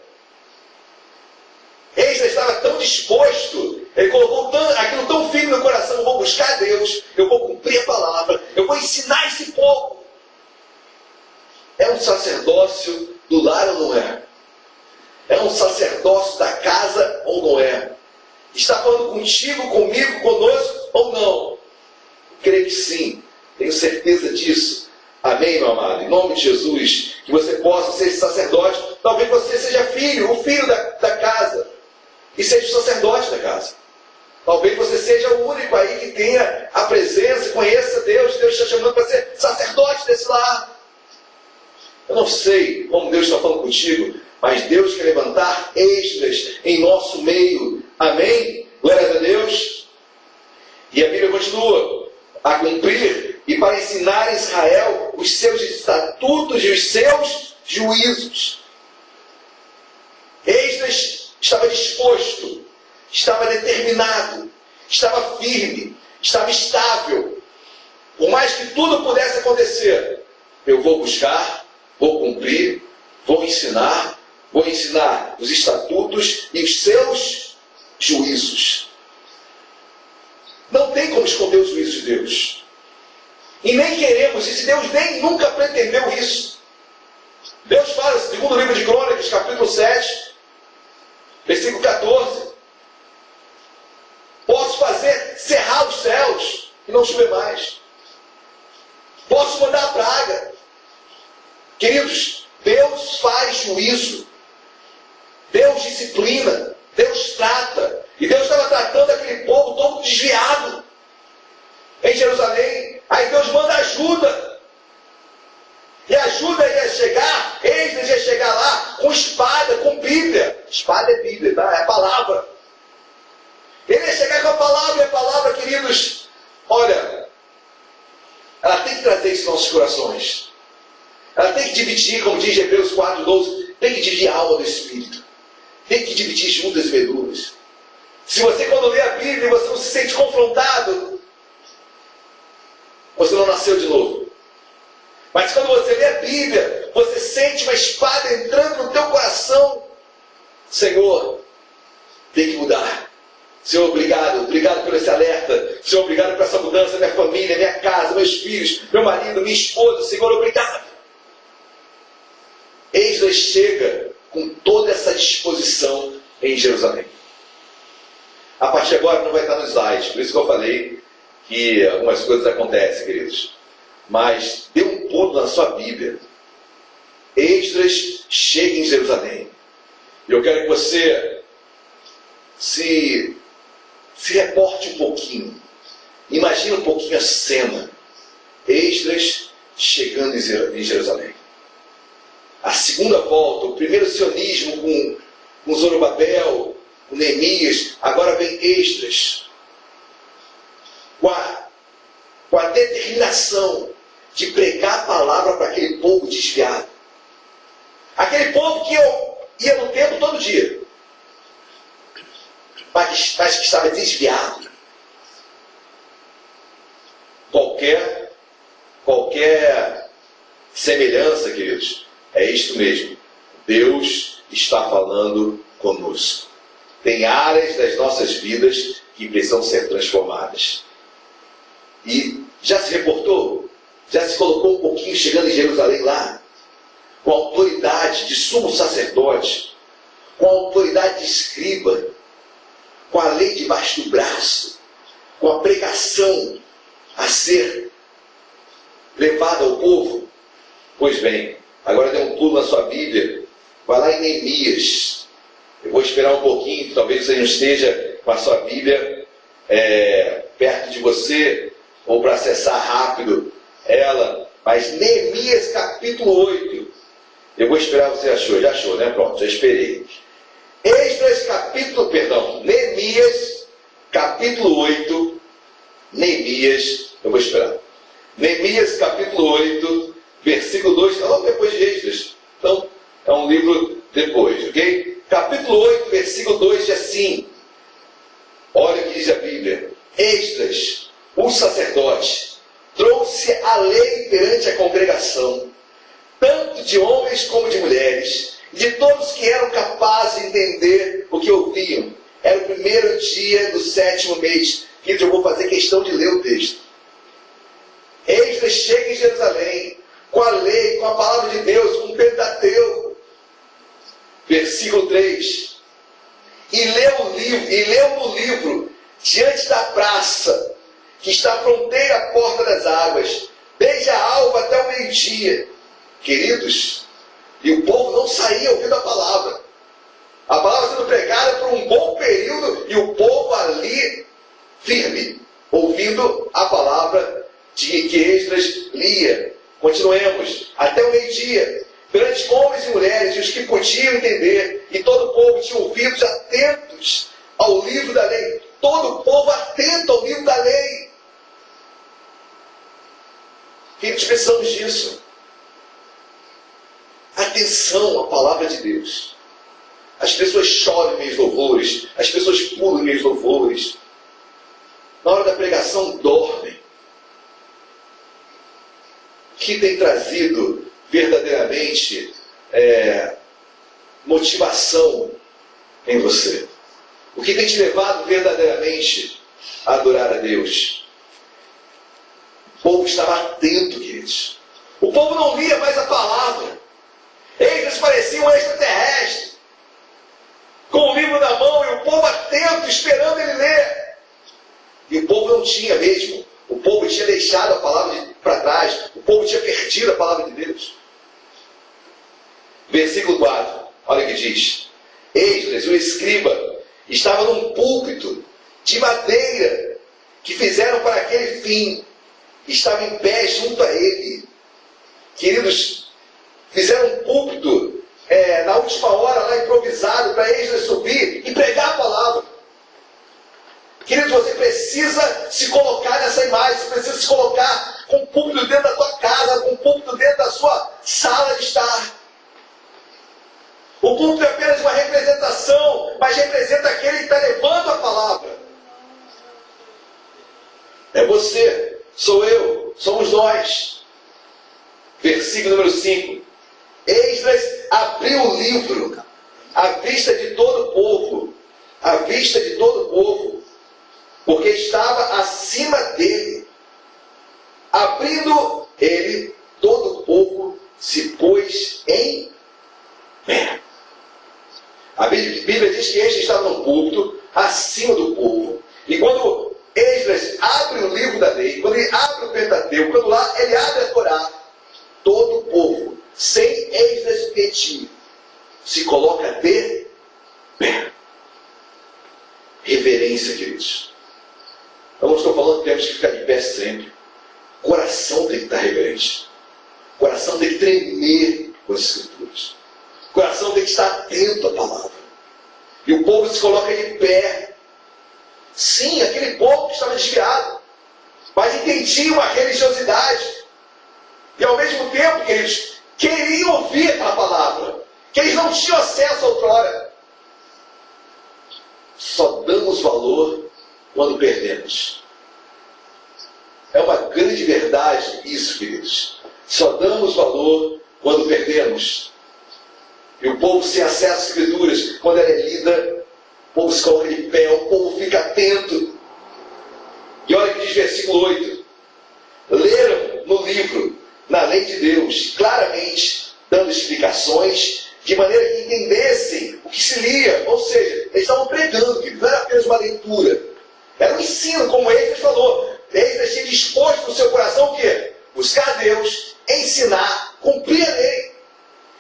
Ele estava tão disposto, ele colocou aquilo tão firme no coração: eu vou buscar Deus, eu vou cumprir a palavra, eu vou ensinar esse povo. É um sacerdócio do lar ou não é? É um sacerdócio da casa ou não é? Está falando contigo, comigo, conosco ou não? Creio que sim, tenho certeza disso. Amém, meu amado? Em nome de Jesus, que você possa ser sacerdote. Talvez você seja filho, o filho da, da casa, e seja o sacerdote da casa. Talvez você seja o único aí que tenha a presença, conheça Deus, Deus está chamando para ser sacerdote desse lar. Eu não sei como Deus está falando contigo, mas Deus quer levantar extras em nosso meio. Amém? Glória a Deus. E a Bíblia continua a cumprir e para ensinar a Israel os seus estatutos e os seus juízos. Esdras estava disposto, estava determinado, estava firme, estava estável. Por mais que tudo pudesse acontecer, eu vou buscar, vou cumprir, vou ensinar Vou ensinar os estatutos e os seus juízos. Não tem como esconder os juízos de Deus. E nem queremos isso. Deus nem nunca pretendeu isso. Deus fala, segundo o livro de Crônicas, capítulo 7, versículo 14. Posso fazer cerrar os céus e não chover mais. Posso mandar a praga. Queridos, Deus faz juízo. Deus disciplina, Deus trata. E Deus estava tratando aquele povo todo desviado em Jerusalém. Aí Deus manda ajuda. E a ajuda ia chegar, eles ia chegar lá com espada, com Bíblia. Espada é Bíblia, tá? É a palavra. Ele ia chegar com a palavra, e a palavra, queridos, olha, ela tem que trazer isso nos nossos corações. Ela tem que dividir, como diz Hebreus 4,12, tem que dividir a alma do Espírito tem que dividir juntas e verduras. Se você, quando lê a Bíblia, você não se sente confrontado, você não nasceu de novo. Mas quando você lê a Bíblia, você sente uma espada entrando no teu coração. Senhor, tem que mudar. Senhor, obrigado, obrigado por esse alerta. Senhor, obrigado por essa mudança, minha família, minha casa, meus filhos, meu marido, minha esposa. Senhor, obrigado. Eis chega com toda essa disposição em Jerusalém. A partir de agora não vai estar no slide, por isso que eu falei que algumas coisas acontecem, queridos. Mas dê um pulo na sua Bíblia. Esdras chega em Jerusalém. Eu quero que você se, se reporte um pouquinho. Imagina um pouquinho a cena. Esdras chegando em Jerusalém a segunda volta, o primeiro sionismo com com Zorobabel, com Neemias, agora vem Extras. Com a, com a determinação de pregar a palavra para aquele povo desviado. Aquele povo que eu ia no templo todo dia, mas, mas que estava desviado. Qualquer, qualquer semelhança, queridos, é isto mesmo. Deus está falando conosco. Tem áreas das nossas vidas que precisam ser transformadas. E já se reportou? Já se colocou um pouquinho chegando em Jerusalém lá? Com a autoridade de sumo sacerdote, com a autoridade de escriba, com a lei debaixo do braço, com a pregação a ser levada ao povo? Pois bem, agora dê um pulo na sua Bíblia, vai lá em Neemias. Eu vou esperar um pouquinho, talvez você não esteja com a sua Bíblia é, perto de você, ou para acessar rápido ela, mas Neemias capítulo 8. Eu vou esperar você achou, já achou, né? Pronto, já esperei. Esdras capítulo, perdão, Neemias capítulo 8. Neemias, eu vou esperar. Neemias capítulo 8, versículo 2, está logo depois de Esdras. Então, é um livro depois, ok? Capítulo 8, versículo 2 diz assim: Olha o que diz a Bíblia. Esdras, o sacerdote, trouxe a lei perante a congregação, tanto de homens como de mulheres, de todos que eram capazes de entender o que ouviam. Era o primeiro dia do sétimo mês. Que eu vou fazer questão de ler o texto. Esdras chega em Jerusalém com a lei, com a palavra de Deus, com o Pentateuco. Versículo 3. E leu o livro, e leu no livro, diante da praça, que está fronteira à porta das águas, desde a alva até o meio-dia. Queridos, e o povo não saía ouvindo a palavra. A palavra sendo pregada por um bom período e o povo ali firme, ouvindo a palavra de que Esdras lia. Continuemos. Até o meio-dia. Perante homens e mulheres, e os que podiam entender, e todo o povo tinha ouvidos atentos ao livro da lei. Todo o povo atento ao livro da lei. Queridos, precisamos disso. Atenção à palavra de Deus. As pessoas choram meus louvores, as pessoas pulam meus louvores. Na hora da pregação, dormem. Que tem trazido verdadeiramente é, motivação em você? O que tem te levado verdadeiramente a adorar a Deus? O povo estava atento, queridos. O povo não lia mais a palavra. Eles pareciam um extraterrestre. Com o livro na mão e o povo atento, esperando ele ler. E o povo não tinha mesmo. O povo tinha deixado a palavra para trás. O povo tinha perdido a palavra de Deus. Versículo 4. Olha o que diz. Esdras, o escriba, estava num púlpito de madeira que fizeram para aquele fim estava em pé junto a ele. Queridos, fizeram um púlpito é, na última hora, lá improvisado, para eles subir e pregar a palavra. Queridos, você precisa se colocar nessa imagem, você precisa se colocar com um púlpito dentro da tua casa, com um púlpito dentro da sua sala de estar. O púlpito é apenas uma representação, mas representa aquele que está levando a palavra. É você sou eu, somos nós. Versículo número 5. Esdras abriu o livro à vista de todo o povo, à vista de todo o povo, porque estava acima dele. Abrindo ele, todo o povo se pôs em pé. A Bíblia diz que este estava no púlpito, acima do povo. E quando Esdras abre o livro da lei, quando ele abre o Pentateuco, quando lá ele abre a Torá, todo o povo, sem Esdras pedir, se coloca de pé. Reverência, queridos. Eu não estou falando que temos que ficar de pé sempre. O coração tem que estar reverente. O coração tem que tremer com as escrituras. O coração tem que estar atento à palavra. E o povo se coloca de pé. Sim, aquele povo que estava desviado. Mas entendia uma religiosidade. E ao mesmo tempo, queridos, queriam ouvir aquela palavra. Que eles não tinham acesso outrora. Só damos valor quando perdemos. É uma grande verdade isso, queridos. Só damos valor quando perdemos. E o povo sem acesso às escrituras, quando ela é lida, o povo se coloca de pé, o povo fica atento. E olha que diz versículo 8. Leram no livro, na lei de Deus, claramente, dando explicações, de maneira que entendessem o que se lia. Ou seja, eles estavam pregando, que não era apenas uma leitura. Era um ensino, como ele falou. Eles tinha disposto no seu coração o quê? Buscar Deus, ensinar, cumprir a lei.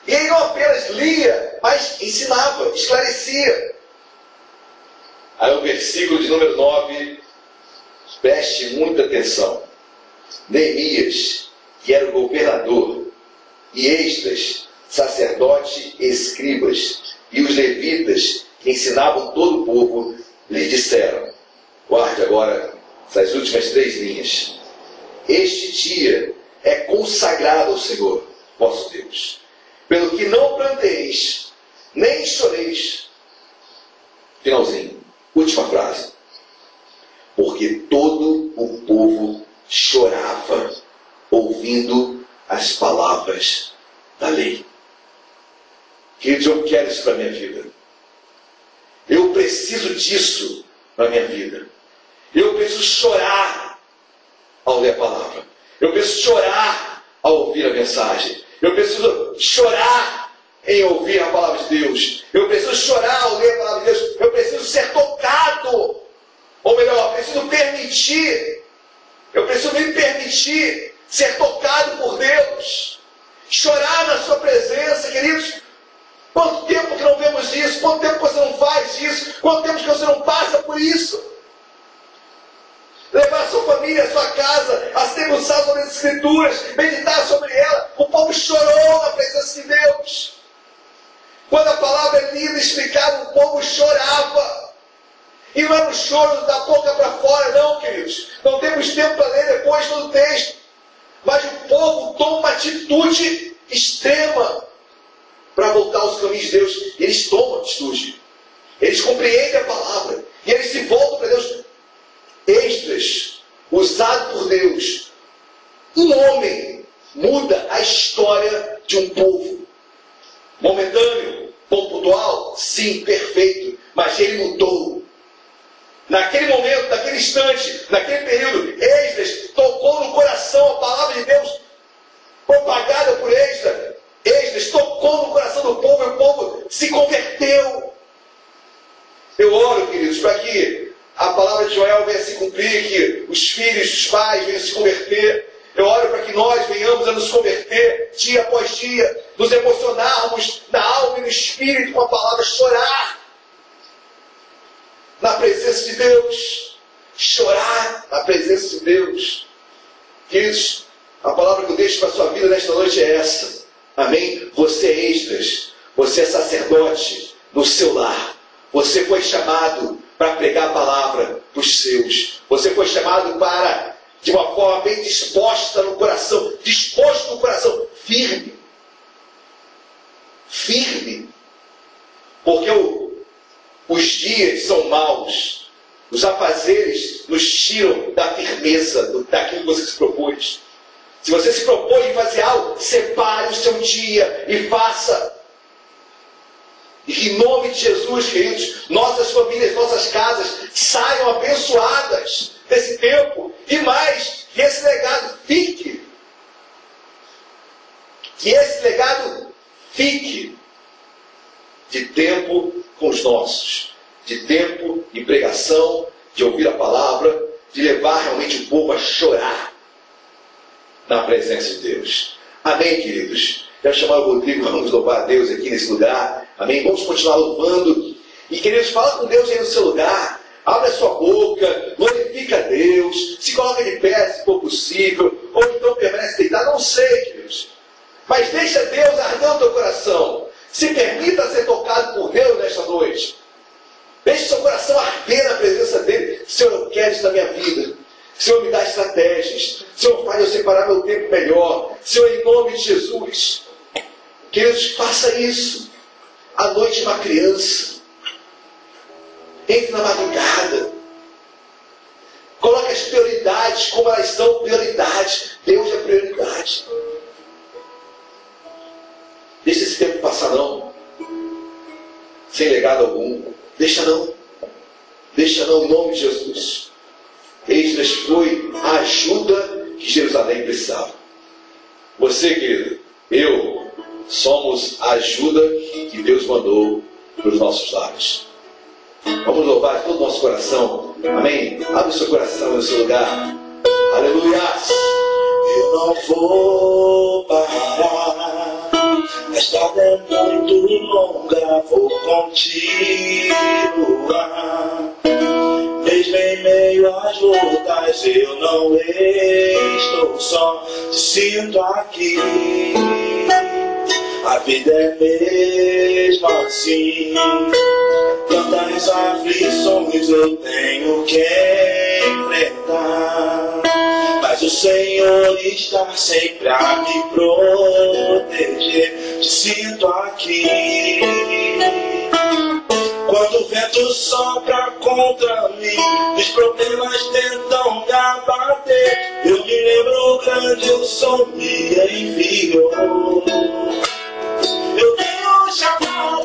E ele não apenas lia, mas ensinava, esclarecia. Aí o versículo de número 9, preste muita atenção. Neemias, que era o governador, e Esdras, sacerdote e escribas, e os levitas, que ensinavam todo o povo, lhe disseram: Guarde agora essas últimas três linhas. Este dia é consagrado ao Senhor, vosso Deus, pelo que não planteis, nem choreis. Finalzinho, última frase. Porque todo o povo chorava ouvindo as palavras da lei. Queridos, eu quero isso para a minha vida. Eu preciso disso para a minha vida. Eu preciso chorar ao ler a palavra. Eu preciso chorar ao ouvir a mensagem. Eu preciso chorar em ouvir a palavra de Deus. Eu preciso chorar ao ler a palavra de Deus. Eu preciso ser tocado. Ou melhor, preciso permitir. Eu preciso me permitir ser tocado por Deus. Chorar na sua presença, queridos. Quanto tempo que não vemos isso? Quanto tempo que você não faz isso? Quanto tempo que você não passa por isso? Levar sua família, sua casa, a se debruçar sobre as Escrituras, meditar sobre ela. O povo chorou na presença de Deus. Quando a palavra é lida e explicada, o povo chorava. E não era um choro da boca para fora, não, queridos. Não temos tempo para ler depois todo o texto. Mas o povo toma uma atitude extrema para voltar aos caminhos de Deus. Eles tomam atitude. Eles compreendem a palavra. E eles se voltam para Deus extras, usado por Deus. Um homem muda a história de um povo. Momentâneo, pontual, sim, perfeito, mas ele mudou. Naquele momento, naquele instante, naquele período, Esdras tocou no coração a palavra de Deus, propagada por Esdras. Esdras tocou no coração do povo e o povo se converteu. Eu oro, queridos, para que a palavra de Joel venha se cumprir, que os filhos, os pais venham se converter. Eu oro para que nós venhamos a nos converter dia após dia, nos emocionarmos na alma e no espírito com a palavra, chorar na presença de Deus. Chorar na presença de Deus. Queridos, a palavra que eu deixo para a sua vida nesta noite é essa. Amém? Você é extras, você é sacerdote no seu lar. Você foi chamado para pregar a palavra para os seus. Você foi chamado para, de uma forma bem disposta no coração, disposto no coração, firme. Firme. Porque o, os dias são maus. Os afazeres nos tiram da firmeza do, daquilo que você se propôs. Se você se propõe em fazer algo, separe o seu dia e faça. Em nome de Jesus, queridos, nossas famílias, nossas casas saiam abençoadas desse tempo. E mais, que esse legado fique. Que esse legado fique de tempo com os nossos, de tempo de pregação, de ouvir a palavra, de levar realmente o povo a chorar na presença de Deus. Amém, queridos? Quero chamar o Rodrigo, vamos louvar a Deus aqui nesse lugar. Amém? Vamos continuar louvando. E queridos, fala com Deus aí no seu lugar. Abre a sua boca, glorifica a Deus, se coloca de pé se for possível, ou então permanece deitado, não sei, queridos. Mas deixa Deus arder o teu coração. Se permita ser tocado por Deus nesta noite. Senhor, eu quero isso na minha vida. Senhor, me dá estratégias. Senhor, faz eu separar meu tempo melhor. Senhor, em nome de Jesus. Queridos, faça isso. À noite, uma criança. Entre na madrugada. Coloque as prioridades como elas são prioridades. Deus é prioridade. Deixa esse tempo passar, não. Sem legado algum. Deixa não. Deixa não, em nome de Jesus. Esdras foi a ajuda que Jerusalém precisava. Você, querido, eu, somos a ajuda que Deus mandou para os nossos lares. Vamos louvar todo o nosso coração. Amém? Abre o seu coração no seu lugar. Aleluia. Eu não vou parar. A estrada é muito longa, vou continuar. Mesmo em meio às lutas, eu não estou só. Sinto aqui. A vida é mesmo assim. Tantas aflições eu tenho que enfrentar. Mas o Senhor está sempre a me proteger. Te sinto aqui. Quando o vento sopra contra mim, os problemas tentam me abater. Eu me lembro grande o som me enviou. Eu tenho um chamado,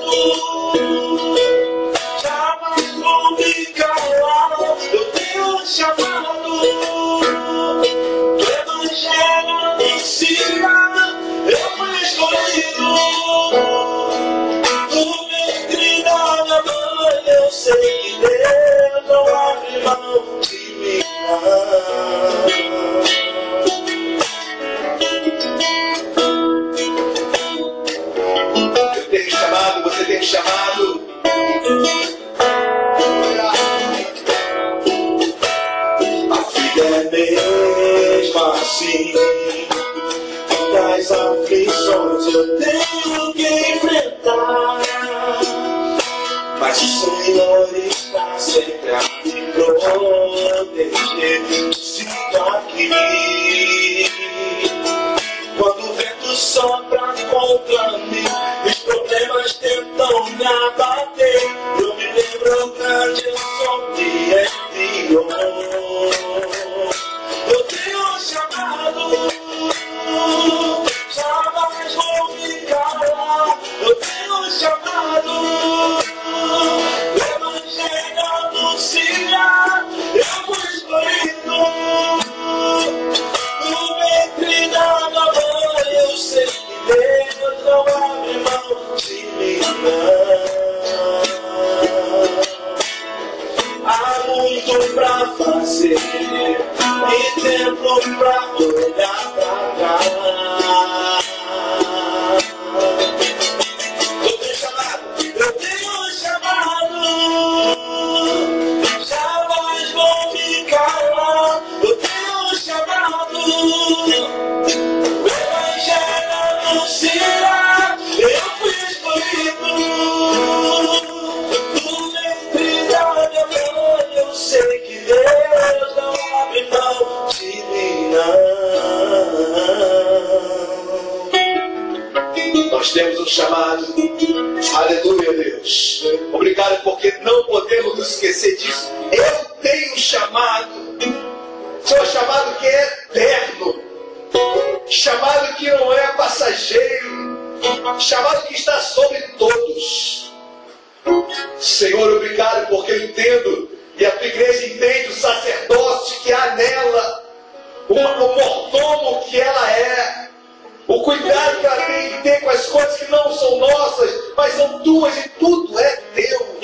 são tuas e tudo é teu.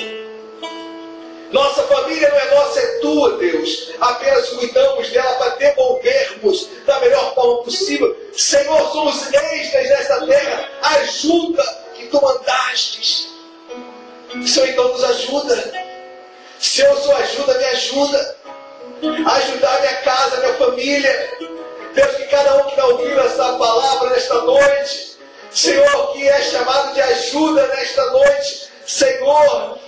Nossa família não é nossa, é tua, Deus. Apenas cuidamos dela para devolvermos da melhor forma possível. Senhor, somos extras nesta terra. Ajuda que tu mandastes. Senhor, então nos ajuda. Se eu sou ajuda, me ajuda. Ajudar minha casa, minha família. Deus, que cada um que está ouvindo essa palavra nesta noite, Senhor, que é chamado de ajuda nesta noite, Senhor,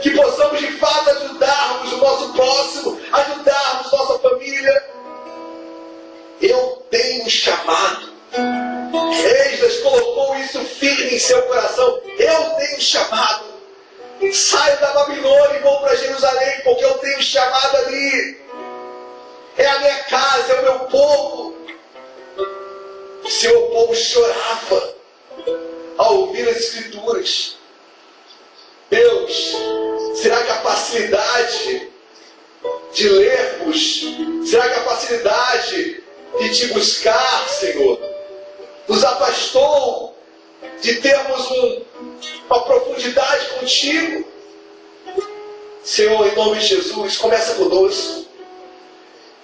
que possamos de fato ajudarmos o nosso próximo, ajudarmos nossa família. Eu tenho chamado. Esdras colocou isso firme em seu coração. Eu tenho chamado. Saio da Babilônia e vou para Jerusalém, porque eu tenho chamado ali. É a minha casa, é o meu povo. Seu povo chorava ao ouvir as Escrituras. Deus, será que a facilidade de lermos, será que a facilidade de te buscar, Senhor, nos afastou de termos um, uma profundidade contigo? Senhor, em nome de Jesus, começa conosco.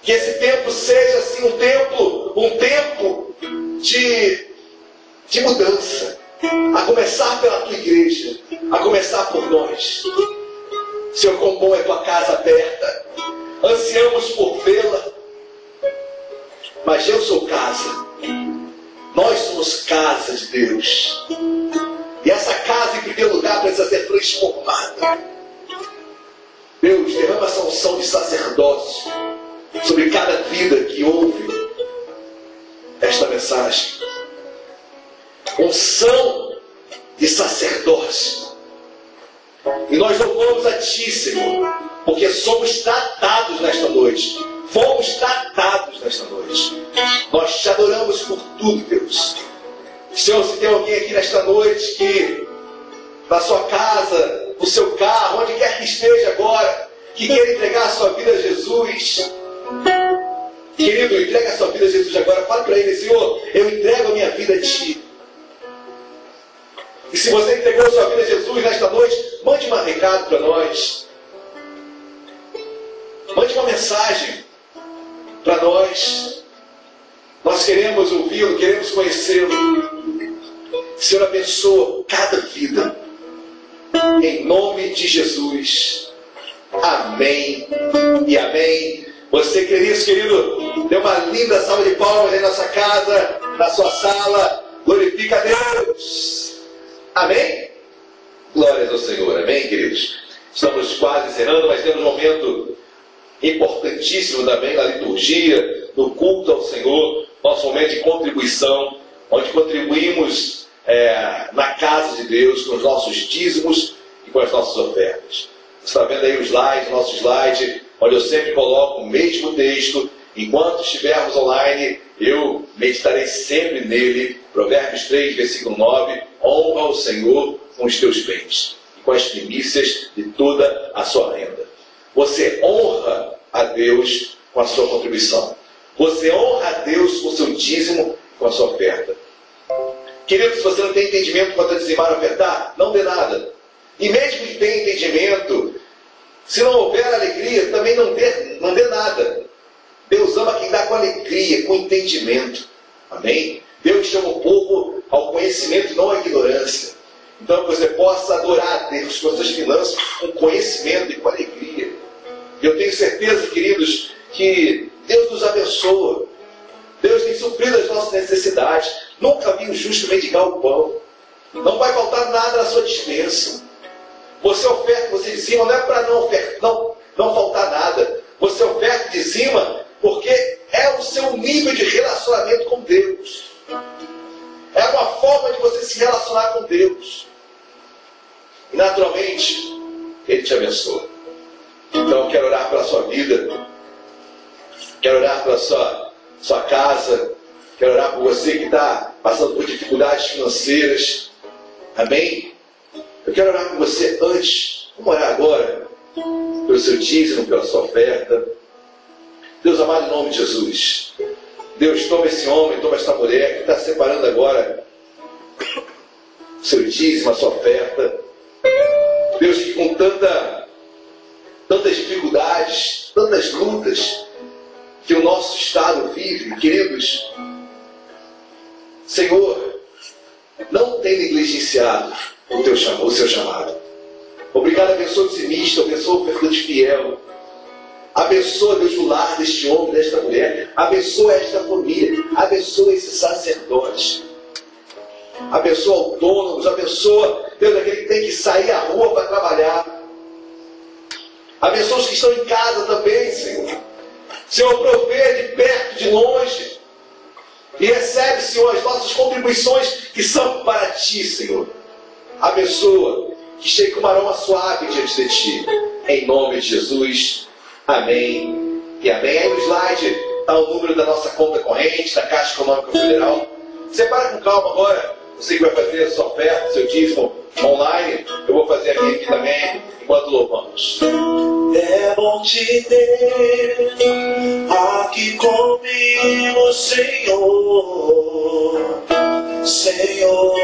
Que esse tempo seja assim um tempo, um tempo de, de mudança. A começar pela tua igreja, a começar por nós. Senhor, quão bom é tua casa aberta. Ansiamos por vê-la. Mas eu sou casa. Nós somos casa de Deus. E essa casa, em primeiro lugar, precisa ser transformada. Deus, derrama essa unção de sacerdócio sobre cada vida que ouve esta mensagem. Unção de sacerdócio. E nós louvamos a Ti, Senhor, porque somos tratados nesta noite. Fomos tratados nesta noite. Nós te adoramos por tudo, Deus. Senhor, se tem alguém aqui nesta noite que, na sua casa, no seu carro, onde quer que esteja agora, que queira entregar a sua vida a Jesus, Querido, entrega a sua vida a Jesus agora. Fala para ele, Senhor, eu entrego a minha vida a Ti. E se você entregou a sua vida a Jesus nesta noite, mande um recado para nós. Mande uma mensagem para nós. Nós queremos ouvi-lo, queremos conhecê-lo. Senhor, abençoa cada vida. Em nome de Jesus. Amém e amém. Você, querido, querido, dê uma linda salva de palmas aí na casa, na sua sala. Glorifica a Deus. Amém? Glórias ao Senhor. Amém, queridos? Estamos quase encerrando, mas temos um momento importantíssimo também na liturgia, no culto ao Senhor, nosso momento de contribuição, onde contribuímos é, na casa de Deus com os nossos dízimos e com as nossas ofertas. Você está vendo aí o slide, nosso slide, onde eu sempre coloco o mesmo texto. Enquanto estivermos online, eu meditarei sempre nele. Provérbios 3, versículo 9. Honra o Senhor com os teus bens e com as primícias de toda a sua renda. Você honra a Deus com a sua contribuição. Você honra a Deus com o seu dízimo e com a sua oferta. Querido, se você não tem entendimento quanto a dizimar ofertar, não dê nada. E mesmo que tenha entendimento, se não houver alegria, também não dê, não dê nada. Deus ama quem dá com alegria, com entendimento. Amém? Deus chama o povo ao conhecimento, não à ignorância. Então, que você possa adorar a Deus com as suas finanças com conhecimento e com alegria. Eu tenho certeza, queridos, que Deus nos abençoa. Deus tem suprido as nossas necessidades. Nunca vi justo mendigar o pão. Não vai faltar nada na sua dispensa. Você oferta, você dizima, não é para não, não, não faltar nada. Você oferta e dizima porque é o seu nível de relacionamento com Deus. É uma forma de você se relacionar com Deus. E naturalmente, Ele te abençoa. Então, quero orar pela sua vida. Quero orar pela sua, sua casa. Quero orar por você que está passando por dificuldades financeiras. Amém? Eu quero orar por você antes. Vamos orar agora. Pelo seu dízimo, pela sua oferta. Deus amado, em nome de Jesus. Deus, toma esse homem, toma essa mulher que está separando agora o seu dízimo, a sua oferta. Deus, que com tanta, tantas dificuldades, tantas lutas que o nosso Estado vive, queridos, Senhor, não tem negligenciado o, teu, o seu chamado. Obrigado, abençoa o dizimista, abençoa o fiel. Abençoa, Deus, o lar deste homem, desta mulher. Abençoa esta família. Abençoa esse sacerdote. Abençoa autônomos. Abençoa, Deus, aquele que tem que sair à rua para trabalhar. Abençoa os que estão em casa também, Senhor. Senhor, provê de perto, de longe. E recebe, Senhor, as nossas contribuições que são para Ti, Senhor. Abençoa, que chegue com aroma suave diante de Ti. Em nome de Jesus. Amém. E amém. Aí no slide está o número da nossa conta corrente, da Caixa Econômica Federal. Separa com calma agora. Você que vai fazer a sua oferta, seu dízimo online, eu vou fazer aqui, aqui também, enquanto louvamos. É bom te ter aqui comigo, Senhor. Senhor,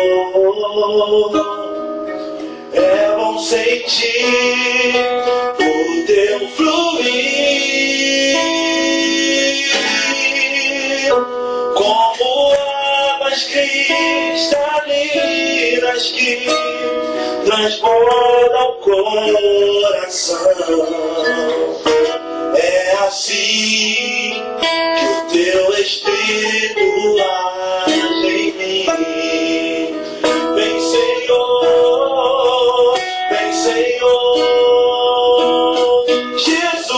é bom sentir o teu fluir como águas cristalinas que transbordam o coração. É assim que o teu Espírito age em mim. Vem, Senhor, vem, Senhor, Jesus,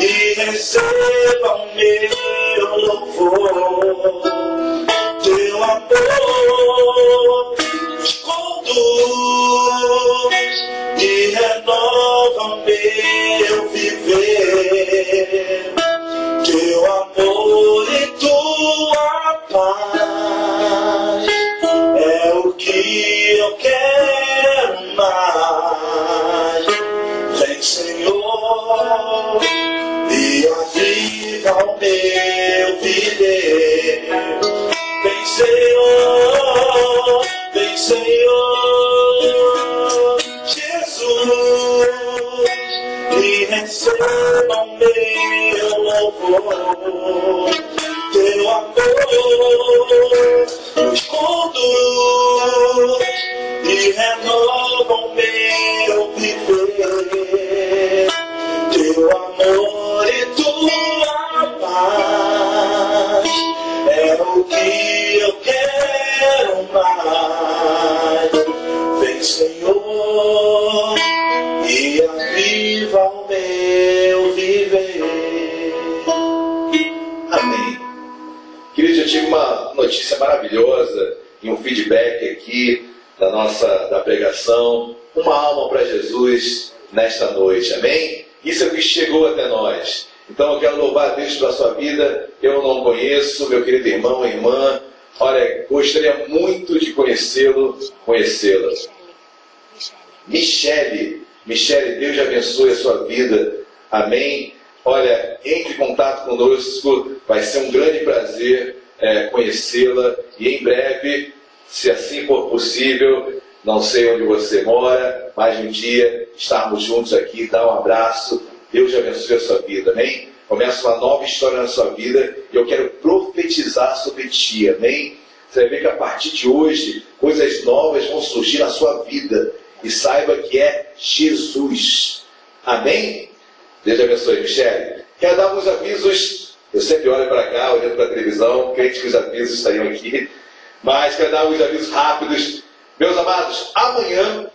e receba o meu louvor. Teu amor nos conduz e renova meu viver. Teu amor e tua paz é o que eu quero mais. Vem, Senhor, e aviva o meu o meu louvor. Teu amor nos conduz e renova o meu viver. Teu amor e tua paz é o que eu quero mais. Vem, Senhor, aviva o meu viver. Amém. Queridos, eu tive uma notícia maravilhosa e um feedback aqui da nossa da pregação. Uma alma para Jesus nesta noite. Amém? Isso é o que chegou até nós. Então eu quero louvar a Deus pela sua vida. Eu não conheço, meu querido irmão irmã. Olha, gostaria muito de conhecê-lo, conhecê-la. Michele, Michele, Deus abençoe a sua vida. Amém. Olha, entre em contato conosco, vai ser um grande prazer é, conhecê-la e em breve, se assim for possível, não sei onde você mora, mas um dia estarmos juntos aqui, dar um abraço. Deus abençoe a sua vida, amém? Começa uma nova história na sua vida e eu quero profetizar sobre ti, amém? Você vai ver que a partir de hoje, coisas novas vão surgir na sua vida. E saiba que é Jesus. Amém? Deus abençoe, Michele. Quero dar alguns avisos. Eu sempre olho para cá, olhando para a televisão, crente que os avisos estariam aqui. Mas quero dar alguns avisos rápidos. Meus amados, amanhã,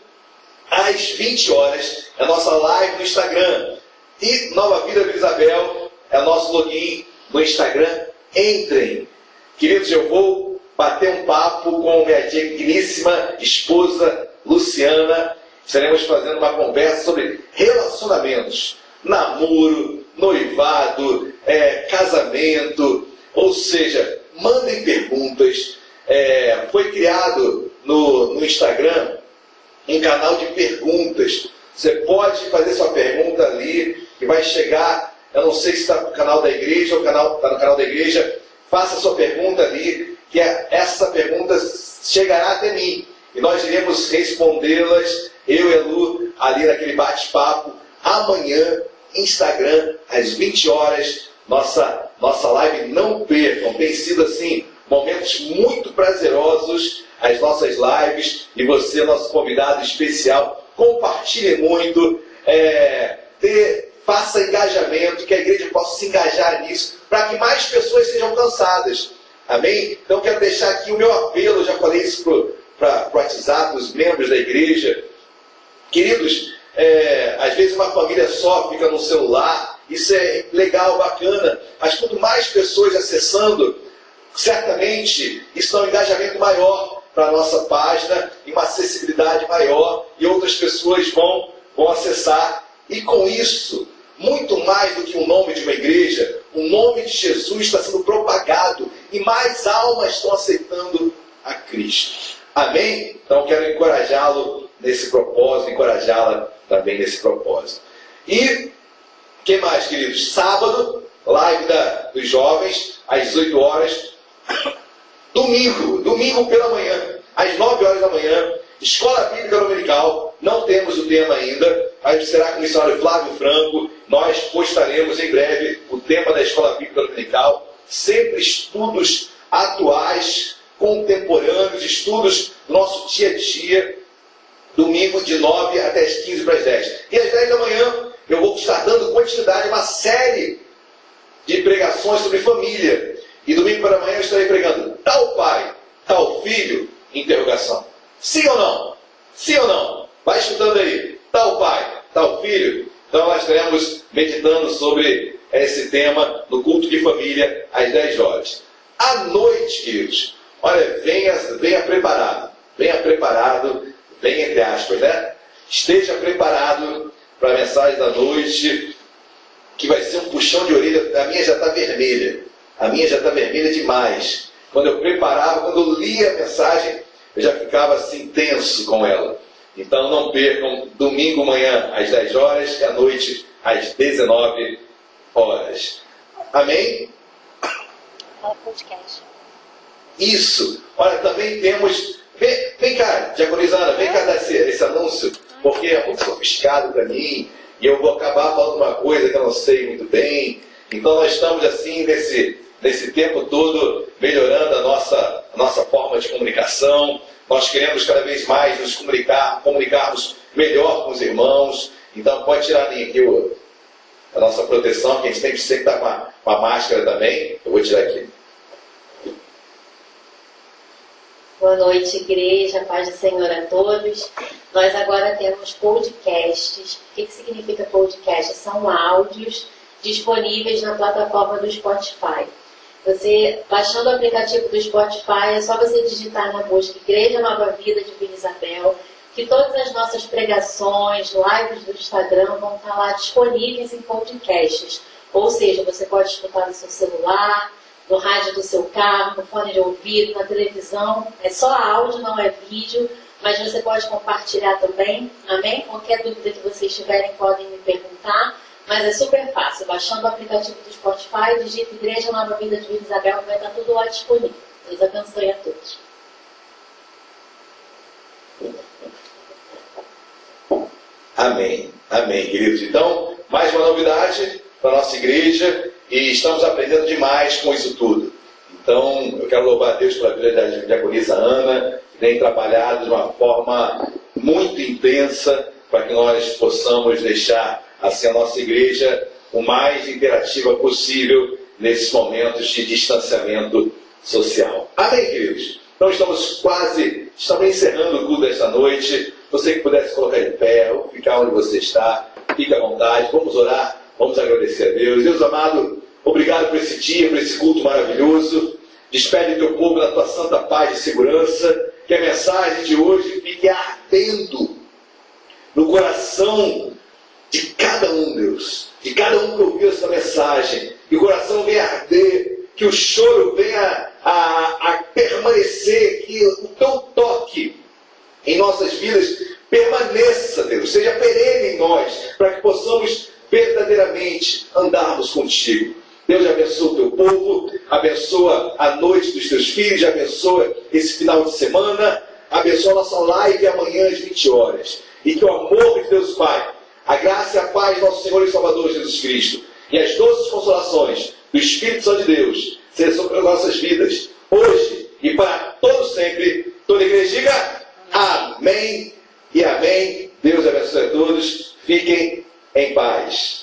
às 20 horas, é a nossa live no Instagram. E Nova Vida Vila Isabel é o nosso login no Instagram. Entrem. Queridos, eu vou bater um papo com minha digníssima esposa Luciana. Estaremos fazendo uma conversa sobre relacionamentos, namoro, noivado, é, casamento. Ou seja, mandem perguntas. É, foi criado no, no Instagram um canal de perguntas. Você pode fazer sua pergunta ali e vai chegar. Eu não sei se está no canal da igreja ou está no canal da igreja. Faça sua pergunta ali, que é, essa pergunta chegará até mim. E nós iremos respondê-las, eu e a Lu, ali naquele bate-papo, amanhã, Instagram, às 20 horas, nossa, nossa live. Não percam, tem sido assim, momentos muito prazerosos as nossas lives. E você, nosso convidado especial, compartilhe muito, é, faça engajamento, que a igreja possa se engajar nisso, para que mais pessoas sejam alcançadas. Amém? Então quero deixar aqui o meu apelo, já falei isso para o WhatsApp, os membros da igreja. Queridos, é, às vezes uma família só fica no celular, isso é legal, bacana, mas quanto mais pessoas acessando, certamente isso dá um engajamento maior para a nossa página e uma acessibilidade maior e outras pessoas vão, vão acessar. E com isso, muito mais do que o nome de uma igreja, o nome de Jesus está sendo propagado e mais almas estão aceitando a Cristo. Amém? Então quero encorajá-lo nesse propósito, encorajá-la também nesse propósito. E que mais, queridos? Sábado, live da, dos jovens, às 18 horas. Domingo, domingo pela manhã, às 9 horas da manhã, Escola Bíblica Dominical. Não temos o tema ainda, mas será com o missionário Flávio Franco. Nós postaremos em breve o tema da Escola Bíblica Dominical. Sempre estudos atuais, contemporâneos, estudos do nosso dia a dia. Domingo de 9 até as 15 para as 10. E às 10 da manhã eu vou estar dando continuidade a uma série de pregações sobre família. E domingo para amanhã eu estarei pregando tal pai, tal filho, interrogação. Sim ou não? Sim ou não? Vai estudando aí. Tal pai, tal filho. Então nós estaremos meditando sobre esse tema no culto de família às 10 horas. À noite, queridos, olha, venha, venha preparado. Venha preparado, venha entre aspas, né? Esteja preparado para a mensagem da noite, que vai ser um puxão de orelha. A minha já está vermelha. A minha já está vermelha demais. Quando eu preparava, quando eu lia a mensagem, eu já ficava assim tenso com ela. Então não percam domingo manhã às 10 horas e à noite às 19 horas. Amém? podcast. Isso. Olha, também temos. Vem, vem cá, Diaconizana, vem cá dar esse, esse anúncio, porque é muito sofisticado para mim e eu vou acabar falando uma coisa que eu não sei muito bem. Então nós estamos assim nesse, nesse tempo todo melhorando a nossa, a nossa forma de comunicação. Nós queremos cada vez mais nos comunicar, comunicarmos melhor com os irmãos. Então pode tirar aqui o, a nossa proteção, que a gente tem que sempre estar com a, com a máscara também. Eu vou tirar aqui. Boa noite, igreja, paz do Senhor a todos. Nós agora temos podcasts. O que, que significa podcast? São áudios disponíveis na plataforma do Spotify. Você, baixando o aplicativo do Spotify, é só você digitar na busca Igreja Nova Vida de Vila Isabel, que todas as nossas pregações, lives do Instagram vão estar lá disponíveis em podcasts. Ou seja, você pode escutar no seu celular, no rádio do seu carro, no fone de ouvido, na televisão. É só áudio, não é vídeo, mas você pode compartilhar também. Amém? Qualquer dúvida que vocês tiverem podem me perguntar. Mas é super fácil. Baixando o aplicativo do Spotify, digita Igreja Nova Vida de Vila Isabel, vai estar tudo lá disponível. Deus abençoe a todos. Amém. Amém, queridos. Então, mais uma novidade para a nossa igreja e estamos aprendendo demais com isso tudo. Então, eu quero louvar a Deus pela vida da diaconisa Ana, que tem trabalhado de uma forma muito intensa para que nós possamos deixar assim a nossa igreja o mais interativa possível nesses momentos de distanciamento social. Amém, queridos? Então estamos quase, estamos encerrando o culto desta noite. Você que pudesse colocar de pé ou ficar onde você está, fique à vontade. Vamos orar, vamos agradecer a Deus. Deus amado, obrigado por esse dia, por esse culto maravilhoso. Despede teu povo na tua santa paz e segurança. Que a mensagem de hoje fique ardendo no coração de cada um, Deus, de cada um que ouviu essa mensagem, que o coração venha arder, que o choro venha a, a permanecer, que o teu toque em nossas vidas permaneça, Deus, seja perene em nós, para que possamos verdadeiramente andarmos contigo. Deus abençoa o teu povo, abençoa a noite dos teus filhos, abençoa esse final de semana, abençoa a nossa live amanhã às 20 horas. E que o amor de Deus Pai, a graça e a paz do nosso Senhor e Salvador Jesus Cristo e as doces consolações do Espírito Santo de Deus sejam sobre as nossas vidas, hoje e para todos sempre. Toda a igreja diga amém e amém. Deus abençoe a todos. Fiquem em paz.